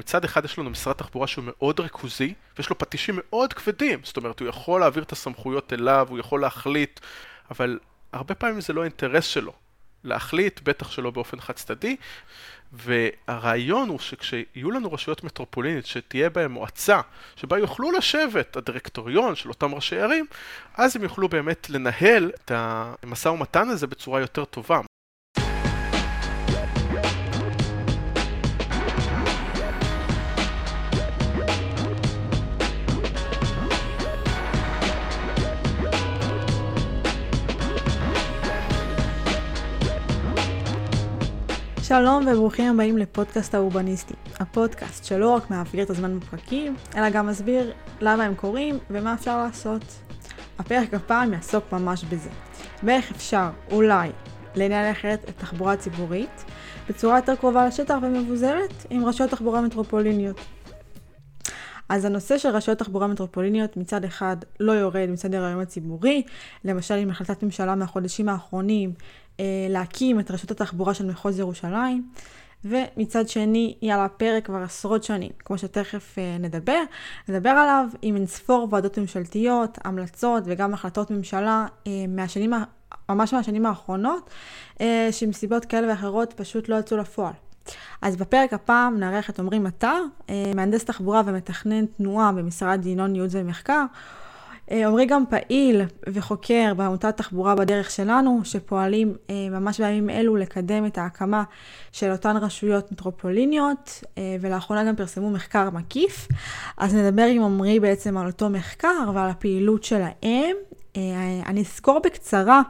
מצד אחד יש לנו משרד תחבורה שהוא מאוד ריכוזי, ויש לו פטישים מאוד כבדים, זאת אומרת, הוא יכול להעביר את הסמכויות אליו, הוא יכול להחליט, אבל הרבה פעמים זה לא האינטרס שלו. להחליט, בטח שלא באופן חד צדדי, והרעיון הוא שכשיהיו לנו רשויות מטרופולינית, שתהיה בהן מועצה, שבה יוכלו לשבת הדירקטוריון של אותם ראשי ערים, אז הם יוכלו באמת לנהל את המשא ומתן הזה בצורה יותר טובה. שלום וברוכים הבאים לפודקאסט האורבניסטי, הפודקאסט שלא רק מעביר את הזמן בפרקים, אלא גם מסביר למה הם קורים ומה אפשר לעשות. הפרק הפעם יעסוק ממש בזה. ואיך אפשר, אולי, לנהל אחרת את תחבורה ציבורית בצורה יותר קרובה לשטח ומבוזרת עם רשויות תחבורה מטרופוליניות. אז הנושא של רשויות תחבורה מטרופוליניות מצד אחד לא יורד מסדר היום הציבורי, למשל עם החלטת ממשלה מהחודשים האחרונים להקים את רשות התחבורה של מחוז ירושלים, ומצד שני היא על הפרק כבר עשרות שנים, כמו שתכף אה, נדבר, נדבר עליו עם אין ספור ועדות ממשלתיות, המלצות וגם החלטות ממשלה אה, מהשנים, ממש מהשנים האחרונות, שמסיבות כאלה ואחרות פשוט לא יצאו לפועל. אז בפרק הפעם נארח את עמרי מטר, מהנדס תחבורה ומתכנן תנועה במשרד ינון ייעוץ ומחקר. אה, עמרי גם פעיל וחוקר בעמותת תחבורה בדרך שלנו, שפועלים אה, ממש בימים אלו לקדם את ההקמה של אותן רשויות מטרופוליניות, אה, ולאחרונה גם פרסמו מחקר מקיף. אז נדבר עם עמרי בעצם על אותו מחקר ועל הפעילות שלהם. אני אזכור בקצרה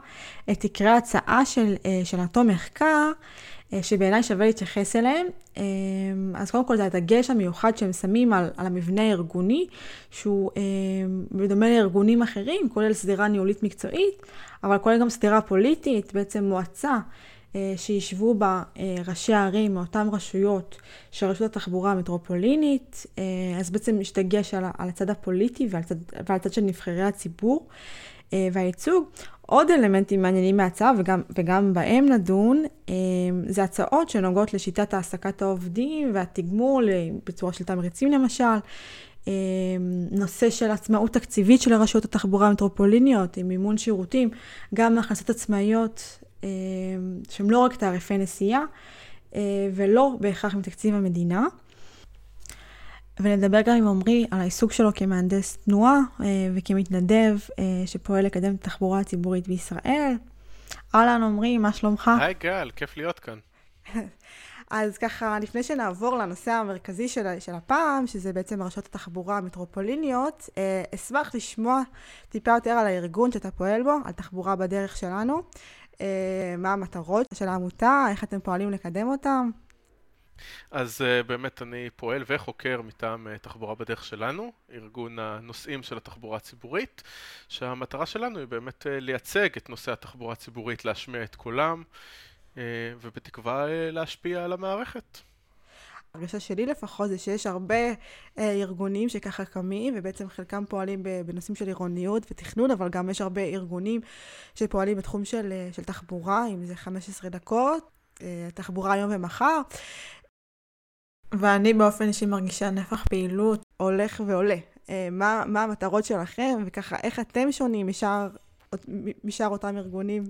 את עיקרי ההצעה של, של אותו מחקר. אה, שבעיניי שווה להתייחס אליהם. אה, אז קודם כל זה הדגש המיוחד שהם שמים על, על המבנה הארגוני, שהוא אה, בדומה לארגונים אחרים, כולל סדירה ניהולית מקצועית, אבל כולל גם סדירה פוליטית, בעצם מועצה. שישבו בה ראשי הערים מאותן רשויות של רשות התחבורה המטרופולינית, אז בעצם יש דגש על, על הצד הפוליטי ועל הצד, ועל הצד של נבחרי הציבור והייצוג. עוד אלמנטים מעניינים מההצעה, וגם, וגם בהם נדון, אה, זה הצעות שנוגעות לשיטת העסקת העובדים והתגמול אה, בצורה של תמריצים למשל. אה, נושא של עצמאות תקציבית של הרשויות התחבורה המטרופוליניות, עם מימון שירותים, גם מהכנסות עצמאיות, שהם לא רק תעריפי נסיעה, ולא בהכרח מתקציב המדינה. ונדבר גם עם עמרי על העיסוק שלו כמהנדס תנועה אה, וכמתנדב אה, שפועל לקדם את התחבורה הציבורית בישראל. אהלן עמרי, מה שלומך? היי גל, כיף להיות כאן. אז ככה, לפני שנעבור לנושא המרכזי של, של הפעם, שזה בעצם רשות התחבורה המטרופוליניות, אה, אשמח לשמוע טיפה יותר על הארגון שאתה פועל בו, על תחבורה בדרך שלנו, מה המטרות של העמותה, איך אתם פועלים לקדם אותם. אז uh, באמת אני פועל וחוקר מטעם uh, תחבורה בדרך שלנו, ארגון הנוסעים של התחבורה הציבורית, שהמטרה שלנו היא באמת uh, לייצג את נושא התחבורה הציבורית, להשמיע את קולם, uh, ובתקווה uh, להשפיע על המערכת. הרגשה שלי לפחות זה שיש הרבה אה, ארגונים שככה קמים, ובעצם חלקם פועלים בנושאים של עירוניות ותכנון, אבל גם יש הרבה ארגונים שפועלים בתחום של, של תחבורה, אם זה 15 דקות, אה, תחבורה היום ומחר. ואני באופן אישי מרגישה נפח פעילות הולך ועולה. אה, מה, מה המטרות שלכם, וככה, איך אתם שונים משאר, משאר אותם ארגונים?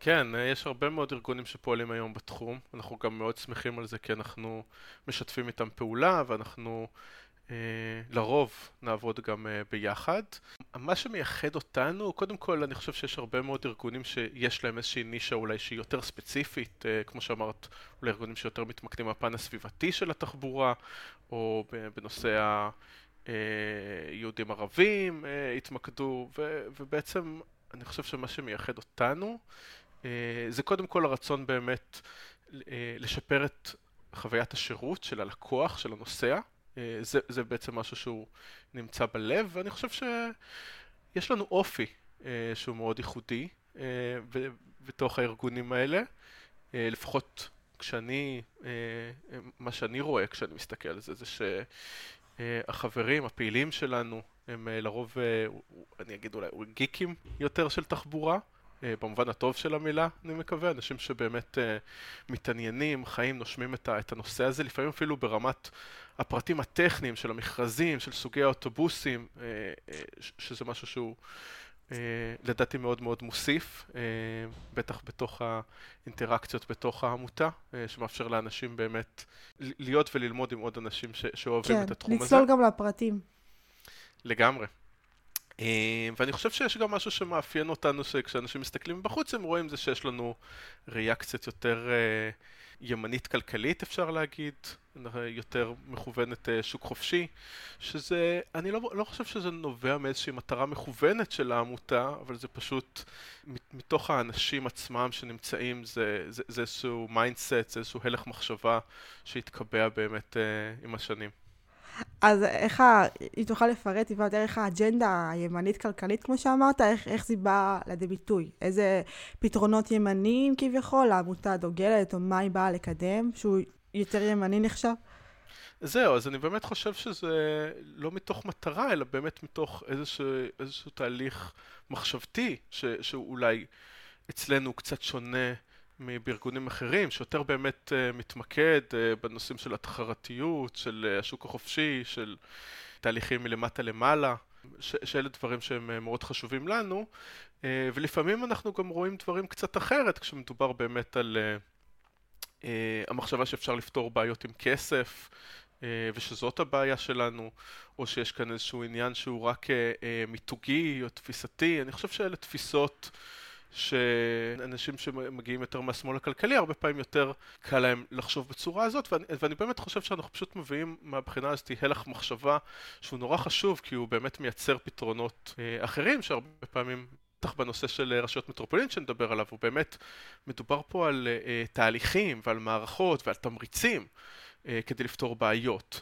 כן, אה, יש הרבה מאוד ארגונים שפועלים היום בתחום. אנחנו גם מאוד שמחים על זה, כי אנחנו משתפים איתם פעולה, ואנחנו לרוב נעבוד גם אה, ביחד. מה שמייחד אותנו, קודם כל אני חושב שיש הרבה מאוד ארגונים שיש להם איזושהי נישה אולי שהיא יותר ספציפית, אה, כמו שאמרת, אולי ארגונים שיותר מתמקדים בפן הסביבתי של התחבורה, או בנושא היהודים ערבים התמקדו, ובעצם אני חושב שמה שמייחד אותנו זה קודם כל הרצון באמת לשפר את חוויית השירות של הלקוח, של הנוסע. אה, זה, זה בעצם משהו שהוא נמצא בלב, ואני חושב שיש לנו אופי אה, שהוא מאוד ייחודי אה, בתוך הארגונים האלה, לפחות כשאני, מה שאני רואה כשאני מסתכל על זה, זה שהחברים, הפעילים שלנו, הם לרוב, אני אגיד אולי, גיקים יותר של תחבורה. במובן הטוב של המילה, אני מקווה, אנשים שבאמת מתעניינים, חיים, נושמים את הנושא הזה, לפעמים אפילו ברמת הפרטים הטכניים של המכרזים, של סוגי האוטובוסים, שזה משהו שהוא לדעתי מאוד מאוד מוסיף, בטח בתוך האינטראקציות בתוך העמותה, שמאפשר לאנשים באמת להיות וללמוד עם עוד אנשים שאוהבים כן, את התחום הזה. כן, לצלול גם לפרטים. לגמרי. ואני חושב שיש גם משהו שמאפיין אותנו, שכשאנשים מסתכלים מבחוץ הם רואים זה שיש לנו ראייה קצת יותר ימנית כלכלית אפשר להגיד, יותר מכוונת שוק חופשי, שזה, אני לא, לא חושב שזה נובע מאיזושהי מטרה מכוונת של העמותה, אבל זה פשוט מתוך האנשים עצמם שנמצאים, זה, זה, זה איזשהו mindset, זה איזשהו הלך מחשבה שהתקבע באמת עם השנים. אז איך. אם תוכל לפרט טיפה יותר איך האג'נדה הימנית-כלכלית, כמו שאמרת, איך, איך זה בא לידי ביטוי? איזה פתרונות ימניים כביכול העמותה דוגלת, או מה היא באה לקדם, שהוא יותר ימני נחשב? זהו, אז אני באמת חושב שזה לא מתוך מטרה, אלא באמת מתוך איזשהו, איזשהו תהליך מחשבתי, ש, שאולי אצלנו קצת שונה. בארגונים אחרים, שיותר באמת uh, מתמקד uh, בנושאים של התחרתיות, של uh, השוק החופשי, של תהליכים מלמטה למעלה, ש- שאלה דברים שהם מאוד חשובים לנו, ולפעמים אנחנו גם רואים דברים קצת אחרת כשמדובר באמת על uh, המחשבה שאפשר לפתור בעיות עם כסף, uh, ושזאת הבעיה שלנו, או שיש כאן איזשהו עניין שהוא רק uh, מיתוגי או תפיסתי, אני חושב שאלה תפיסות שאנשים שמגיעים יותר מהשמאל הכלכלי, הרבה פעמים יותר קל להם לחשוב בצורה הזאת, ואני, ואני באמת חושב שאנחנו פשוט מביאים מהבחינה הזאת הלך מחשבה שהוא נורא חשוב, כי הוא באמת מייצר פתרונות אה, אחרים, שהרבה פעמים, בטח בנושא של רשויות מטרופולין שנדבר עליו, הוא באמת, מדובר פה על אה, תהליכים ועל מערכות ועל תמריצים אה, כדי לפתור בעיות.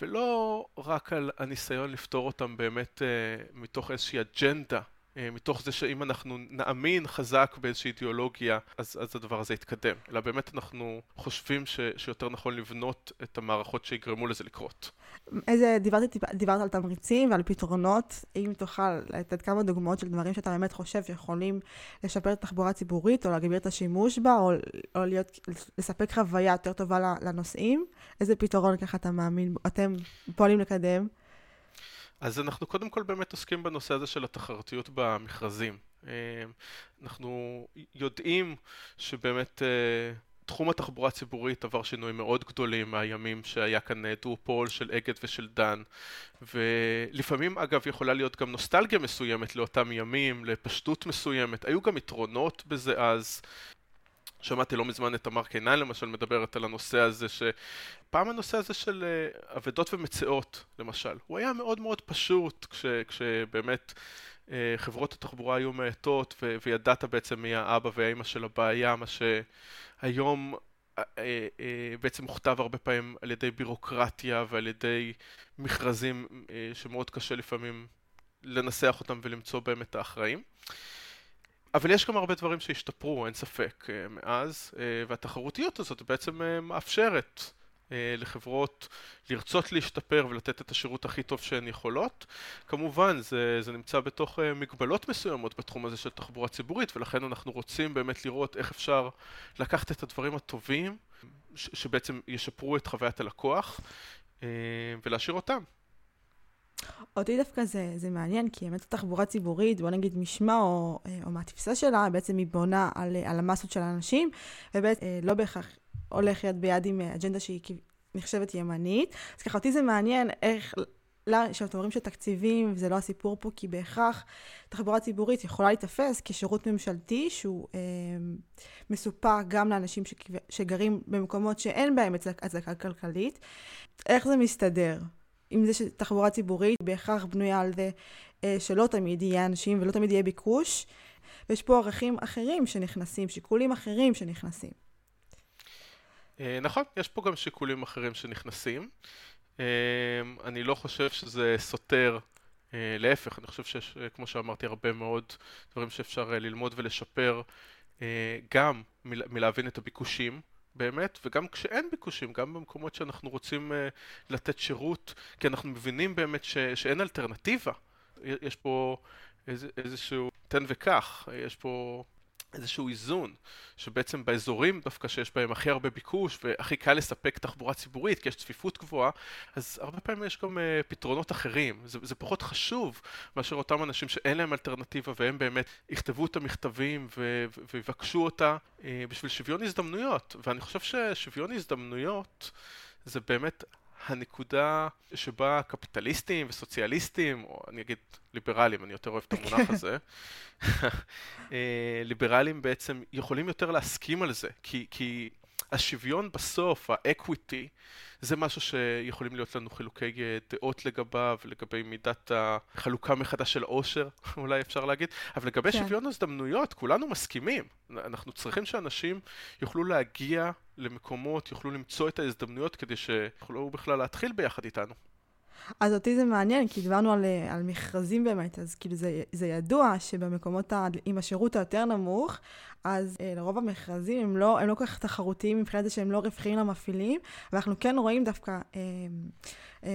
ולא רק על הניסיון לפתור אותם באמת אה, מתוך איזושהי אג'נדה אה, מתוך זה שאם אנחנו נאמין חזק באיזושהי אידיאולוגיה, אז, אז הדבר הזה יתקדם. אלא באמת אנחנו חושבים ש, שיותר נכון לבנות את המערכות שיגרמו לזה לקרות. איזה, דיברת, דיברת על תמריצים ועל פתרונות, אם תוכל לתת כמה דוגמאות של דברים שאתה באמת חושב שיכולים לשפר את התחבורה הציבורית, או להגביר את השימוש בה, או, או להיות, לספק חוויה יותר טובה לנוסעים, איזה פתרון ככה אתה מאמין, אתם פועלים לקדם? אז אנחנו קודם כל באמת עוסקים בנושא הזה של התחרותיות במכרזים. אה, אנחנו יודעים שבאמת אה, תחום התחבורה הציבורית עבר שינוי מאוד גדולים מהימים שהיה כאן אה, דואופול של אגד ושל דן. ולפעמים אגב יכולה להיות גם נוסטלגיה מסוימת לאותם ימים, לפשטות מסוימת, היו גם יתרונות בזה אז שמעתי לא מזמן את תמר קינן למשל מדברת על הנושא הזה שפעם הנושא הזה של uh, אבדות ומציאות למשל הוא היה מאוד מאוד פשוט כש, כשבאמת uh, חברות התחבורה היו מעטות ו- וידעת בעצם מי האבא והאימא של הבעיה מה שהיום uh, בעצם מוכתב הרבה פעמים על ידי בירוקרטיה ועל ידי מכרזים שמאוד קשה לפעמים לנסח אותם ולמצוא בהם את האחראים אבל יש גם הרבה דברים שהשתפרו, אין ספק, אה, מאז, אה, והתחרותיות הזאת בעצם אה, מאפשרת לחברות לרצות להשתפר ולתת את השירות הכי טוב שהן יכולות. כמובן, זה, זה נמצא בתוך מגבלות מסוימות בתחום הזה של תחבורה ציבורית, ולכן אנחנו רוצים באמת לראות איך אפשר לקחת את הדברים הטובים, שבעצם ישפרו את חוויית הלקוח, ולהשאיר אותם. אותי דווקא זה, זה מעניין, כי באמת התחבורה ציבורית, בוא נגיד משמע או, או מהתפיסה שלה, בעצם היא בונה על, על המסות של האנשים, ובעצם אה, לא בהכרח הולך יד ביד עם אג'נדה שהיא נחשבת ימנית. אז ככה אותי זה מעניין איך, כשאתם אומרים שתקציבים זה לא הסיפור פה, כי בהכרח תחבורה ציבורית יכולה להיתפס כשירות ממשלתי שהוא אה, מסופק גם לאנשים שגרים במקומות שאין בהם הצדקה כלכלית. איך זה מסתדר? עם זה שתחבורה ציבורית בהכרח בנויה על זה אה, שלא תמיד יהיה אנשים ולא תמיד יהיה ביקוש, ויש פה ערכים אחרים שנכנסים, שיקולים אחרים שנכנסים. אה, נכון, יש פה גם שיקולים אחרים שנכנסים. אה, אני לא חושב שזה סותר, להפך, אני חושב שיש, כמו שאמרתי, הרבה מאוד דברים שאפשר ללמוד ולשפר, גם מלהבין את הביקושים. באמת, וגם כשאין ביקושים, גם במקומות שאנחנו רוצים uh, לתת שירות, כי אנחנו מבינים באמת ש, שאין אלטרנטיבה. יש פה איזה, איזשהו תן וקח, יש פה איזשהו איזון, שבעצם באזורים דווקא שיש בהם הכי הרבה ביקוש והכי קל לספק תחבורה ציבורית כי יש צפיפות גבוהה, אז הרבה פעמים יש גם uh, פתרונות אחרים. זה, זה פחות חשוב מאשר אותם אנשים שאין להם אלטרנטיבה והם באמת יכתבו את המכתבים ויבקשו אותה uh, בשביל שוויון הזדמנויות. ואני חושב ששוויון הזדמנויות זה באמת הנקודה שבה קפיטליסטים וסוציאליסטים, או אני אגיד ליברלים, אני יותר אוהב את המונח הזה, אה, ליברלים בעצם יכולים יותר להסכים על זה, כי, כי השוויון בסוף, האקוויטי, זה משהו שיכולים להיות לנו חילוקי דעות לגביו, לגבי מידת החלוקה מחדש של עושר, אולי אפשר להגיד, אבל לגבי כן. שוויון הזדמנויות, כולנו מסכימים. אנחנו צריכים שאנשים יוכלו להגיע למקומות, יוכלו למצוא את ההזדמנויות כדי שיוכלו בכלל להתחיל ביחד איתנו. אז אותי זה מעניין, כי דיברנו על, על מכרזים באמת, אז כאילו זה, זה ידוע שבמקומות ה, עם השירות היותר נמוך, אז אה, לרוב המכרזים הם לא, הם לא כל כך תחרותיים מבחינת זה שהם לא רווחיים למפעילים, ואנחנו כן רואים דווקא אה, אה,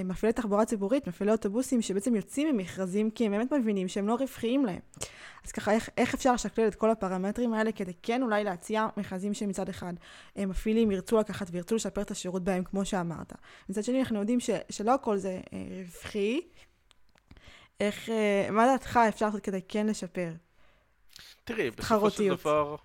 מפעילי תחבורה ציבורית, מפעילי אוטובוסים, שבעצם יוצאים ממכרזים כי הם באמת מבינים שהם לא רווחיים להם. אז ככה, איך, איך אפשר לשקלל את כל הפרמטרים האלה כדי כן אולי להציע מכרזים שמצד אחד אה, מפעילים ירצו לקחת וירצו לשפר את השירות בהם, כמו שאמרת. מצד שני, אנחנו יודעים ש, שלא הכל זה אה, רווחי. איך, אה, מה דעתך אפשר לעשות כדי כן לשפר? תראי, בסופו של דבר,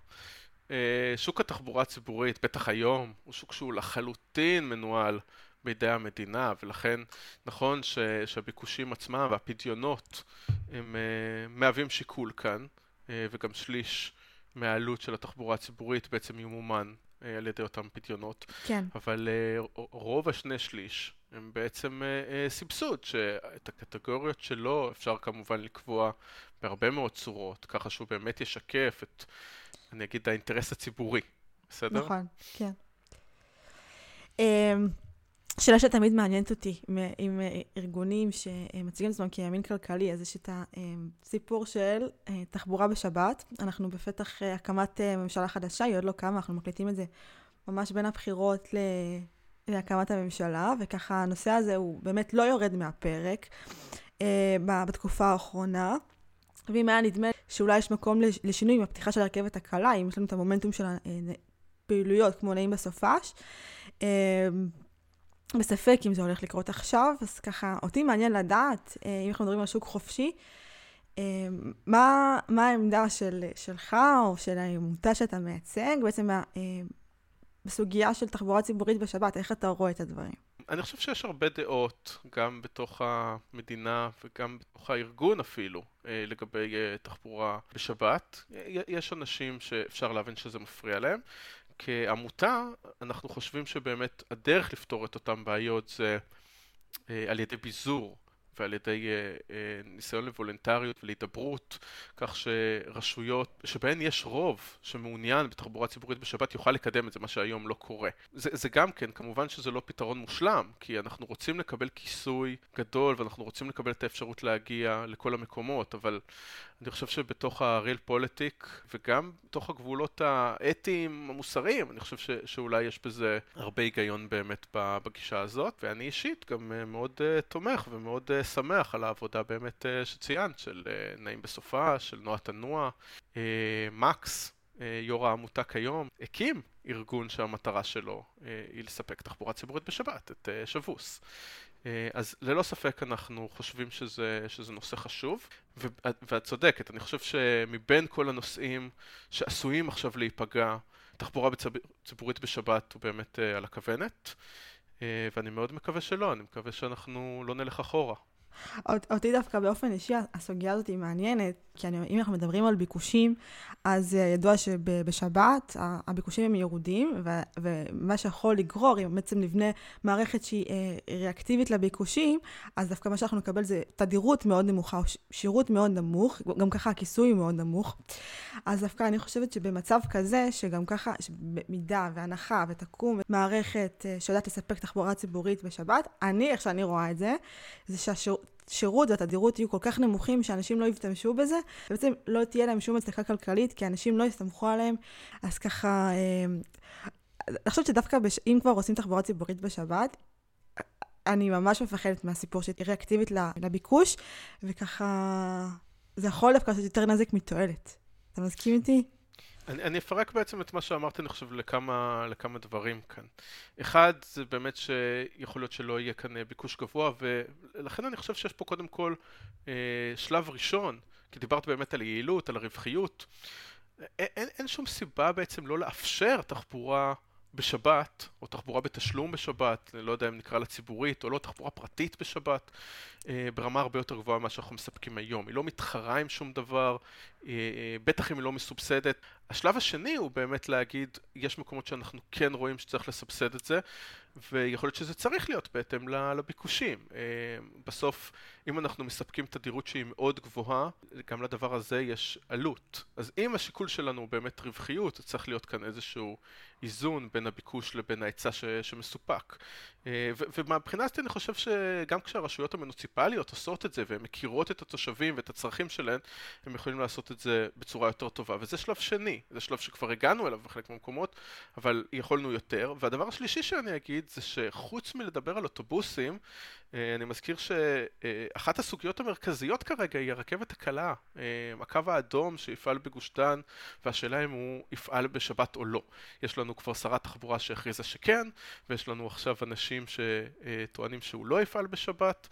אה, שוק התחבורה הציבורית, בטח היום, הוא שוק שהוא לחלוטין מנוהל בידי המדינה, ולכן נכון ש, שהביקושים עצמם והפדיונות הם uh, מהווים שיקול כאן, uh, וגם שליש מהעלות של התחבורה הציבורית בעצם ימומן uh, על ידי אותם פדיונות. כן. אבל uh, רוב השני שליש הם בעצם uh, uh, סבסוד, שאת הקטגוריות שלו אפשר כמובן לקבוע בהרבה מאוד צורות, ככה שהוא באמת ישקף את, אני אגיד, האינטרס הציבורי, בסדר? נכון, כן. שאלה שתמיד מעניינת אותי עם, עם ארגונים שמציגים את עצמם כימין כלכלי, אז יש את הסיפור של אה, תחבורה בשבת. אנחנו בפתח אה, הקמת אה, ממשלה חדשה, היא עוד לא קמה, אנחנו מקליטים את זה ממש בין הבחירות להקמת הממשלה, וככה הנושא הזה הוא באמת לא יורד מהפרק בתקופה האחרונה. ואם היה נדמה שאולי יש מקום לשינוי עם הפתיחה של הרכבת הקלה, אם יש לנו את המומנטום של הפעילויות כמו נעים בסופש, בספק אם זה הולך לקרות עכשיו, אז ככה, אותי מעניין לדעת, אה, אם אנחנו מדברים על שוק חופשי, אה, מה, מה העמדה של, שלך או של העמותה שאתה מייצג, בעצם אה, בסוגיה של תחבורה ציבורית בשבת, איך אתה רואה את הדברים? אני חושב שיש הרבה דעות, גם בתוך המדינה וגם בתוך הארגון אפילו, לגבי תחבורה בשבת. יש אנשים שאפשר להבין שזה מפריע להם. כעמותה, אנחנו חושבים שבאמת הדרך לפתור את אותן בעיות זה אה, על ידי ביזור ועל ידי אה, אה, ניסיון לוולונטריות ולהידברות, כך שרשויות שבהן יש רוב שמעוניין בתחבורה ציבורית בשבת יוכל לקדם את זה, מה שהיום לא קורה. זה, זה גם כן, כמובן שזה לא פתרון מושלם, כי אנחנו רוצים לקבל כיסוי גדול ואנחנו רוצים לקבל את האפשרות להגיע לכל המקומות, אבל אני חושב שבתוך הריל פוליטיק וגם בתוך הגבולות האתיים המוסריים, אני חושב ש, שאולי יש בזה הרבה היגיון באמת בגישה הזאת, ואני אישית גם אה, מאוד uh, תומך ומאוד uh, שמח על העבודה באמת uh, שציינת, של uh, נעים בסופה, של נועה תנוע, uh, מקס. יו"ר העמותה כיום, הקים ארגון שהמטרה שלו היא לספק תחבורה ציבורית בשבת, את שבוס. אה, אז ללא ספק אנחנו חושבים שזה, שזה נושא חשוב, ואת צודקת, אני חושב שמבין כל הנושאים שעשויים עכשיו להיפגע, תחבורה ציבורית בשבת הוא באמת אה, על הכוונת, אה, ואני מאוד מקווה שלא, אני מקווה שאנחנו לא נלך אחורה. אותי דווקא באופן אישי הסוגיה הזאת היא מעניינת, כי אני, אם אנחנו מדברים על ביקושים, אז ידוע שבשבת הביקושים הם ירודים, ו, ומה שיכול לגרור, אם בעצם נבנה מערכת שהיא אה, ריאקטיבית לביקושים, אז דווקא מה שאנחנו נקבל זה תדירות מאוד נמוכה, או שירות מאוד נמוך, גם ככה הכיסוי הוא מאוד נמוך. אז דווקא אני חושבת שבמצב כזה, שגם ככה, במידה והנחה ותקום מערכת אה, שיודעת לספק תחבורה ציבורית בשבת, אני, איך שאני רואה את זה, זה שהשירות... השירות והתדירות יהיו כל כך נמוכים שאנשים לא ישתמשו בזה, ובעצם לא תהיה להם שום הצדקה כלכלית, כי אנשים לא יסתמכו עליהם. אז ככה, אה, אני חושבת שדווקא בש... אם כבר עושים תחבורה ציבורית בשבת, אני ממש מפחדת מהסיפור שהיא ריאקטיבית לביקוש, וככה, זה יכול דווקא לעשות יותר נזק מתועלת. אתה מסכים איתי? אני, אני אפרק בעצם את מה שאמרתי, אני חושב, לכמה, לכמה דברים כאן. אחד, זה באמת שיכול להיות שלא יהיה כאן אה, ביקוש גבוה, ולכן אני חושב שיש פה קודם כל אה, שלב ראשון, כי דיברת באמת על יעילות, על הרווחיות. אין, אין, שום סיבה בעצם לא לאפשר תחבורה בשבת, או תחבורה בתשלום בשבת, אני לא יודע אם נקרא לה ציבורית או לא, תחבורה פרטית בשבת, אה, ברמה הרבה יותר גבוהה ממה שאנחנו מספקים היום. היא לא מתחרה עם שום דבר, אה, אה, בטח אם היא לא מסובסדת. השלב השני הוא באמת להגיד, יש מקומות שאנחנו כן רואים שצריך לסבסד את זה, ויכול להיות שזה צריך להיות בהתאם לביקושים. בסוף, אם אנחנו מספקים תדירות שהיא מאוד גבוהה, גם לדבר הזה יש עלות. אז אם השיקול שלנו הוא באמת רווחיות, צריך להיות כאן איזשהו איזון בין הביקוש לבין ההיצע שמסופק. ומהבחינה הזאת אני חושב שגם כשהרשויות המוניציפליות עושות את זה והן מכירות את התושבים ואת הצרכים שלהן, הם יכולים לעשות את זה בצורה יותר טובה. וזה שלב שני, זה שלב שכבר הגענו אליו בחלק מהמקומות, אבל יכולנו יותר. והדבר השלישי שאני אגיד זה שחוץ מלדבר על אוטובוסים, אה, אני מזכיר שאחת הסוגיות המרכזיות כרגע היא הרכבת הקלה, אה, הקו האדום שיפעל בגוש דן, והשאלה אם הוא יפעל בשבת או לא. יש לנו כבר שרת תחבורה שהכריזה שכן, ויש לנו עכשיו אנשים שטוענים שהוא לא יפעל בשבת.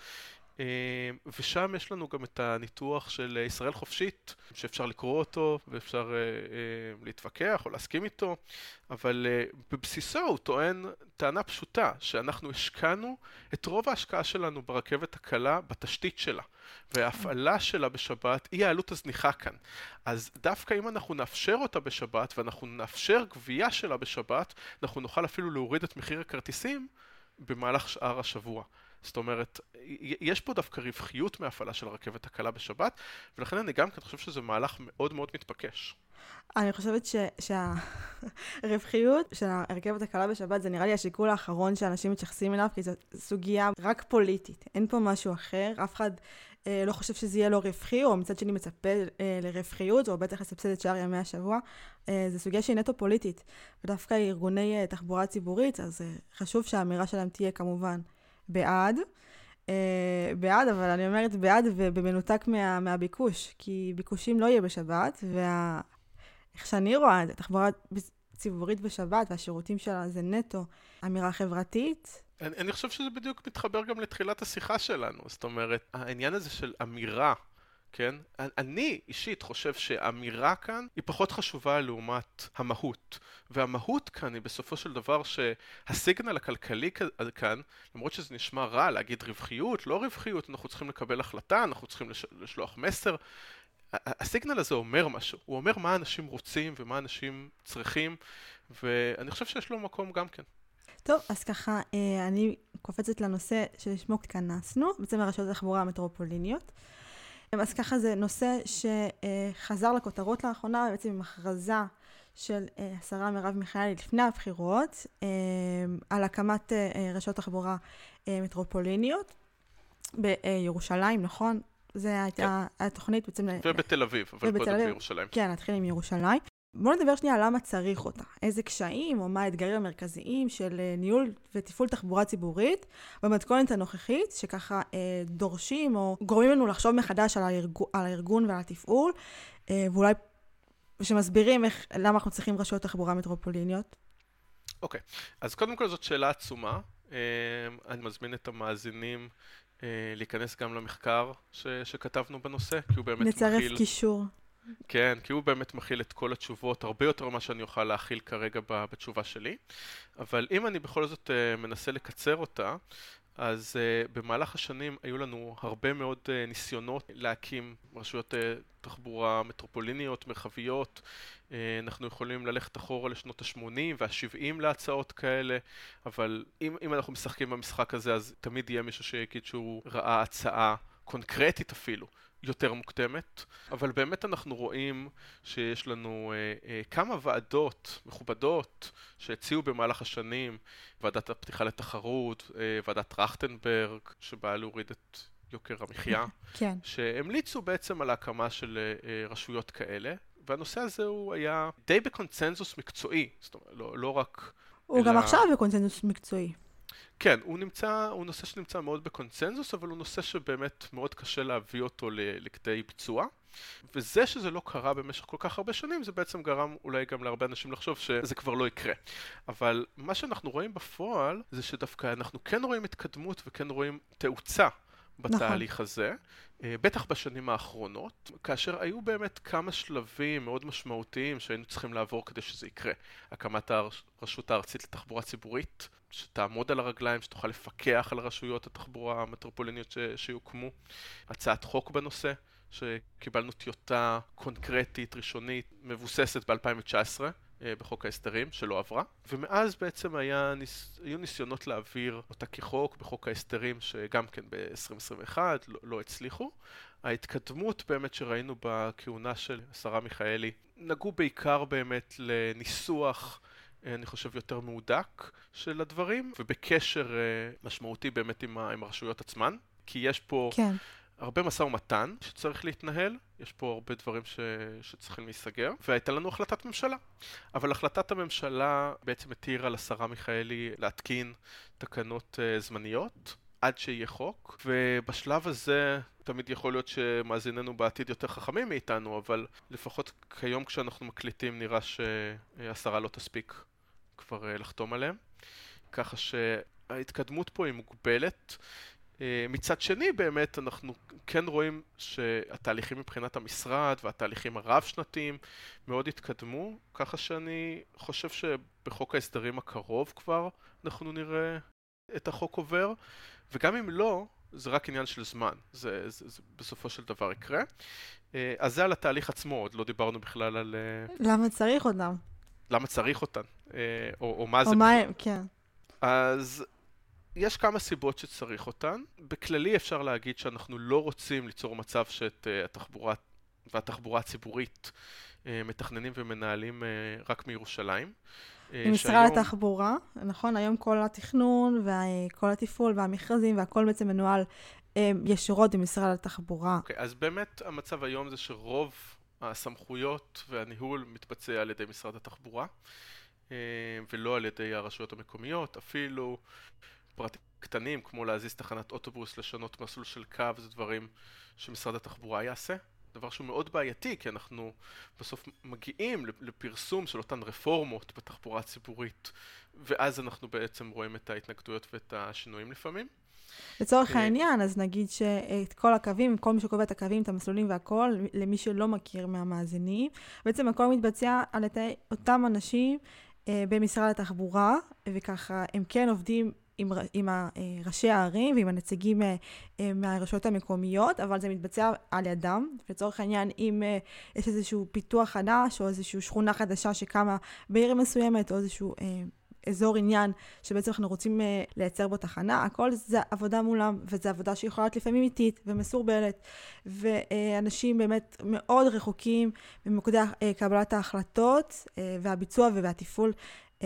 אה, ושם יש לנו גם את הניתוח של ישראל חופשית, שאפשר לקרוא אותו ואפשר אה, אה, להתווכח או להסכים איתו, אבל בבסיסו הוא טוען טענה פשוטה, שאנחנו השקענו את רוב ההשקעה שלנו ברכבת הקלה בתשתית שלה, וההפעלה שלה בשבת היא העלות הזניחה כאן. אז דווקא אם אנחנו נאפשר אותה בשבת ואנחנו נאפשר גבייה שלה בשבת, אנחנו נוכל אפילו להוריד את מחיר הכרטיסים במהלך שאר השבוע. זאת אומרת, יש פה דווקא רווחיות מהפעלה של הרכבת הקלה בשבת, ולכן אני גם כן חושב שזה מהלך מאוד מאוד מתבקש. אני חושבת ש, שהרווחיות של הרכבת הקלה בשבת זה נראה לי השיקול האחרון שאנשים מתייחסים אליו, כי זו סוגיה רק פוליטית, אין פה משהו אחר, אף אחד אה, לא חושב שזה יהיה לא רווחי, או מצד שני מצפה אה, לרווחיות, או בטח לסבסד את שאר ימי השבוע. אה, זו סוגיה שהיא נטו פוליטית, ודווקא ארגוני אה, תחבורה ציבורית, אז אה, חשוב שהאמירה שלהם תהיה כמובן בעד. Uh, בעד, אבל אני אומרת בעד ובמנותק מה, מהביקוש, כי ביקושים לא יהיה בשבת, ואיך שאני רואה את זה, תחבורה ציבורית בשבת והשירותים שלה זה נטו אמירה חברתית. אני, אני חושב שזה בדיוק מתחבר גם לתחילת השיחה שלנו, זאת אומרת, העניין הזה של אמירה כן? אני אישית חושב שהאמירה כאן היא פחות חשובה לעומת המהות. והמהות כאן היא בסופו של דבר שהסיגנל הכלכלי כאן, למרות שזה נשמע רע להגיד רווחיות, לא רווחיות, אנחנו צריכים לקבל החלטה, אנחנו צריכים לשלוח מסר. הסיגנל הזה אומר משהו, הוא אומר מה אנשים רוצים ומה אנשים צריכים, ואני חושב שיש לו מקום גם כן. טוב, אז ככה, אה, אני קופצת לנושא שלשמו התכנסנו, בעצם הרשויות התחבורה המטרופוליניות. אז ככה זה נושא שחזר לכותרות לאחרונה, בעצם עם הכרזה של אה, השרה מרב מיכאלי לפני הבחירות, אה, על הקמת אה, רשויות תחבורה מטרופוליניות בירושלים, נכון? זו הייתה כן. התוכנית בעצם... ובתל אביב, אבל קודם בירושלים. כן, נתחיל עם ירושלים. בואו נדבר שנייה על למה צריך אותה. איזה קשיים או מה האתגרים המרכזיים של אה, ניהול ותפעול תחבורה ציבורית במתכונת הנוכחית, שככה אה, דורשים או גורמים לנו לחשוב מחדש על, הארג... על הארגון ועל התפעול, אה, ואולי שמסבירים איך, למה אנחנו צריכים רשויות תחבורה מטרופוליניות. אוקיי, okay. אז קודם כל זאת שאלה עצומה. אה, אני מזמין את המאזינים אה, להיכנס גם למחקר ש... שכתבנו בנושא, כי הוא באמת נצרף מכיל... נצרף קישור. כן, כי הוא באמת מכיל את כל התשובות, הרבה יותר ממה שאני אוכל להכיל כרגע בתשובה שלי. אבל אם אני בכל זאת uh, מנסה לקצר אותה, אז uh, במהלך השנים היו לנו הרבה מאוד uh, ניסיונות להקים רשויות תחבורה מטרופוליניות, מרחביות. אנחנו יכולים ללכת אחורה לשנות ה-80 וה-70 להצעות כאלה, אבל אם, אם אנחנו משחקים במשחק הזה, אז תמיד יהיה מישהו שיגיד שהוא ראה הצעה קונקרטית אפילו. יותר מוקדמת, אבל באמת אנחנו רואים שיש לנו אה, אה, כמה ועדות מכובדות שהציעו במהלך השנים, ועדת הפתיחה לתחרות, אה, ועדת טרכטנברג, שבאה להוריד את יוקר המחיה, כן. שהמליצו בעצם על ההקמה של אה, אה, רשויות כאלה, והנושא הזה הוא היה די בקונצנזוס מקצועי, זאת אומרת, לא, לא רק... הוא אלא... גם עכשיו בקונצנזוס מקצועי. כן, הוא נמצא, הוא נושא שנמצא מאוד בקונצנזוס, אבל הוא נושא שבאמת מאוד קשה להביא אותו לכדי ביצוע. וזה שזה לא קרה במשך כל כך הרבה שנים, זה בעצם גרם אולי גם להרבה אנשים לחשוב שזה כבר לא יקרה. אבל מה שאנחנו רואים בפועל, זה שדווקא אנחנו כן רואים התקדמות וכן רואים תאוצה. בתהליך נכון. הזה, אה, בטח בשנים האחרונות, כאשר היו באמת כמה שלבים מאוד משמעותיים שהיינו צריכים לעבור כדי שזה יקרה. הקמת הרשות הארצית לתחבורה ציבורית, שתעמוד על הרגליים, שתוכל לפקח על רשויות התחבורה המטרופוליניות ש... שיוקמו, הצעת חוק בנושא, שקיבלנו טיוטה קונקרטית, ראשונית, מבוססת ב-2019. אה, בחוק ההסדרים, שלא עברה, ומאז בעצם היה, היו ניסיונות להעביר אותה כחוק בחוק ההסדרים, שגם כן ב-2021 לא, לא הצליחו. ההתקדמות באמת שראינו בכהונה של השרה מיכאלי, נגעו בעיקר באמת לניסוח אני חושב יותר מהודק של הדברים, ובקשר אה, משמעותי באמת עם, הרשויות עצמן, כי יש פה כן. הרבה משא ומתן שצריך להתנהל, יש פה הרבה דברים ש... שצריכים להיסגר, והייתה לנו החלטת ממשלה. אבל החלטת הממשלה בעצם התירה לשרה מיכאלי להתקין תקנות uh, זמניות. עד שיהיה חוק, ובשלב הזה תמיד יכול להיות שמאזיננו בעתיד יותר חכמים מאיתנו, אבל לפחות כיום כשאנחנו מקליטים נראה שהשרה לא תספיק כבר אה, לחתום עליהם. ככה שההתקדמות פה היא מוגבלת. אה, מצד שני באמת אנחנו כן רואים שהתהליכים מבחינת המשרד והתהליכים הרב-שנתיים מאוד התקדמו, ככה שאני חושב שבחוק ההסדרים הקרוב כבר אנחנו נראה את החוק עובר, וגם אם לא, זה רק עניין של זמן, זה, זה, זה בסופו של דבר יקרה. אה, אז זה על התהליך עצמו, עוד לא דיברנו בכלל על... למה צריך אותם? למה צריך אותם, או, או מה או זה... או מה הם, כן. אז יש כמה סיבות שצריך אותן. בכללי אפשר להגיד שאנחנו לא רוצים ליצור מצב שאת uh, התחבורה והתחבורה הציבורית uh, מתכננים ומנהלים רק מירושלים. משרד שהיום... התחבורה, נכון? היום כל התכנון וכל התפעול והמכרזים והכל בעצם מנוהל ישירות במשרד התחבורה. אוקיי, okay, אז באמת המצב היום זה שרוב הסמכויות והניהול מתבצע על ידי משרד התחבורה. ולא על ידי הרשויות המקומיות, אפילו פרטים קטנים, כמו להזיז תחנת אוטובוס, לשנות מסלול של קו, זה דברים שמשרד התחבורה יעשה. דבר שהוא מאוד בעייתי, כי אנחנו בסוף מגיעים לפרסום של אותן רפורמות בתחבורה הציבורית, ואז אנחנו בעצם רואים את ההתנגדויות ואת השינויים לפעמים. לצורך אה, העניין, אז נגיד שאת כל הקווים, כל מי שקובע את הקווים, את המסלולים והכל, למי שלא מכיר מהמאזינים, בעצם הכל מתבצע על ידי אותם אנשים אה, במשרד התחבורה, וככה הם כן עובדים עם, עם ראשי הערים ועם הנציגים אה, אה, מהרשויות המקומיות, אבל זה מתבצע על ידם. לצורך העניין, אם אה, יש איזשהו פיתוח חדש או איזושהי שכונה חדשה שקמה בעיר מסוימת, או איזשהו אזור עניין שבעצם אנחנו רוצים לייצר בו תחנה, הכל זה עבודה מולם, וזו עבודה שיכולה להיות לפעמים איטית ומסורבלת, ואנשים באמת מאוד רחוקים ממוקדי קבלת ההחלטות והביצוע והתפעול Uh,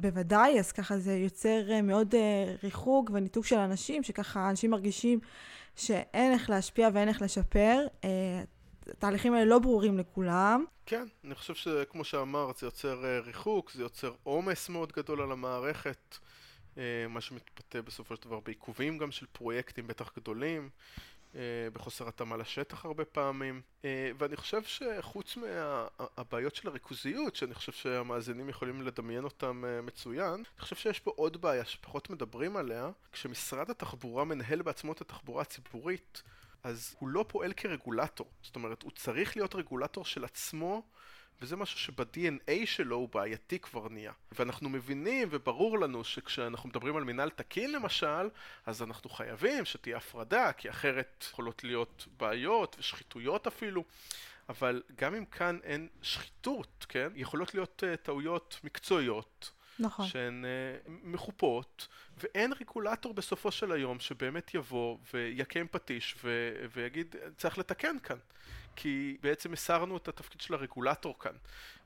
בוודאי, אז ככה זה יוצר uh, מאוד uh, ריחוק וניתוק של אנשים, שככה אנשים מרגישים שאין איך להשפיע ואין איך לשפר. Uh, התהליכים האלה לא ברורים לכולם. כן, אני חושב שכמו שאמרת, זה יוצר uh, ריחוק, זה יוצר עומס מאוד גדול על המערכת, uh, מה שמתבטא בסופו של דבר בעיכובים גם של פרויקטים בטח גדולים. אה, בחוסר התאמה לשטח הרבה פעמים, אה, ואני חושב שחוץ מהבעיות של הריכוזיות, שאני חושב שהמאזינים יכולים לדמיין אותם אה, מצוין, אני חושב שיש פה עוד בעיה שפחות מדברים עליה, כשמשרד התחבורה מנהל בעצמו את התחבורה הציבורית, אז הוא לא פועל כרגולטור, זאת אומרת, הוא צריך להיות רגולטור של עצמו וזה משהו שב-DNA שלו הוא בעייתי כבר נהיה. ואנחנו מבינים וברור לנו שכשאנחנו מדברים על מינהל תקין למשל, אז אנחנו חייבים שתהיה הפרדה, כי אחרת יכולות להיות בעיות ושחיתויות אפילו. אבל גם אם כאן אין שחיתות, כן, יכולות להיות uh, טעויות מקצועיות. נכון. שהן uh, מחופות, ואין רגולטור בסופו של היום שבאמת יבוא ויכה עם פטיש ו- ויגיד צריך לתקן כאן. כי בעצם הסרנו את התפקיד של הרגולטור כאן.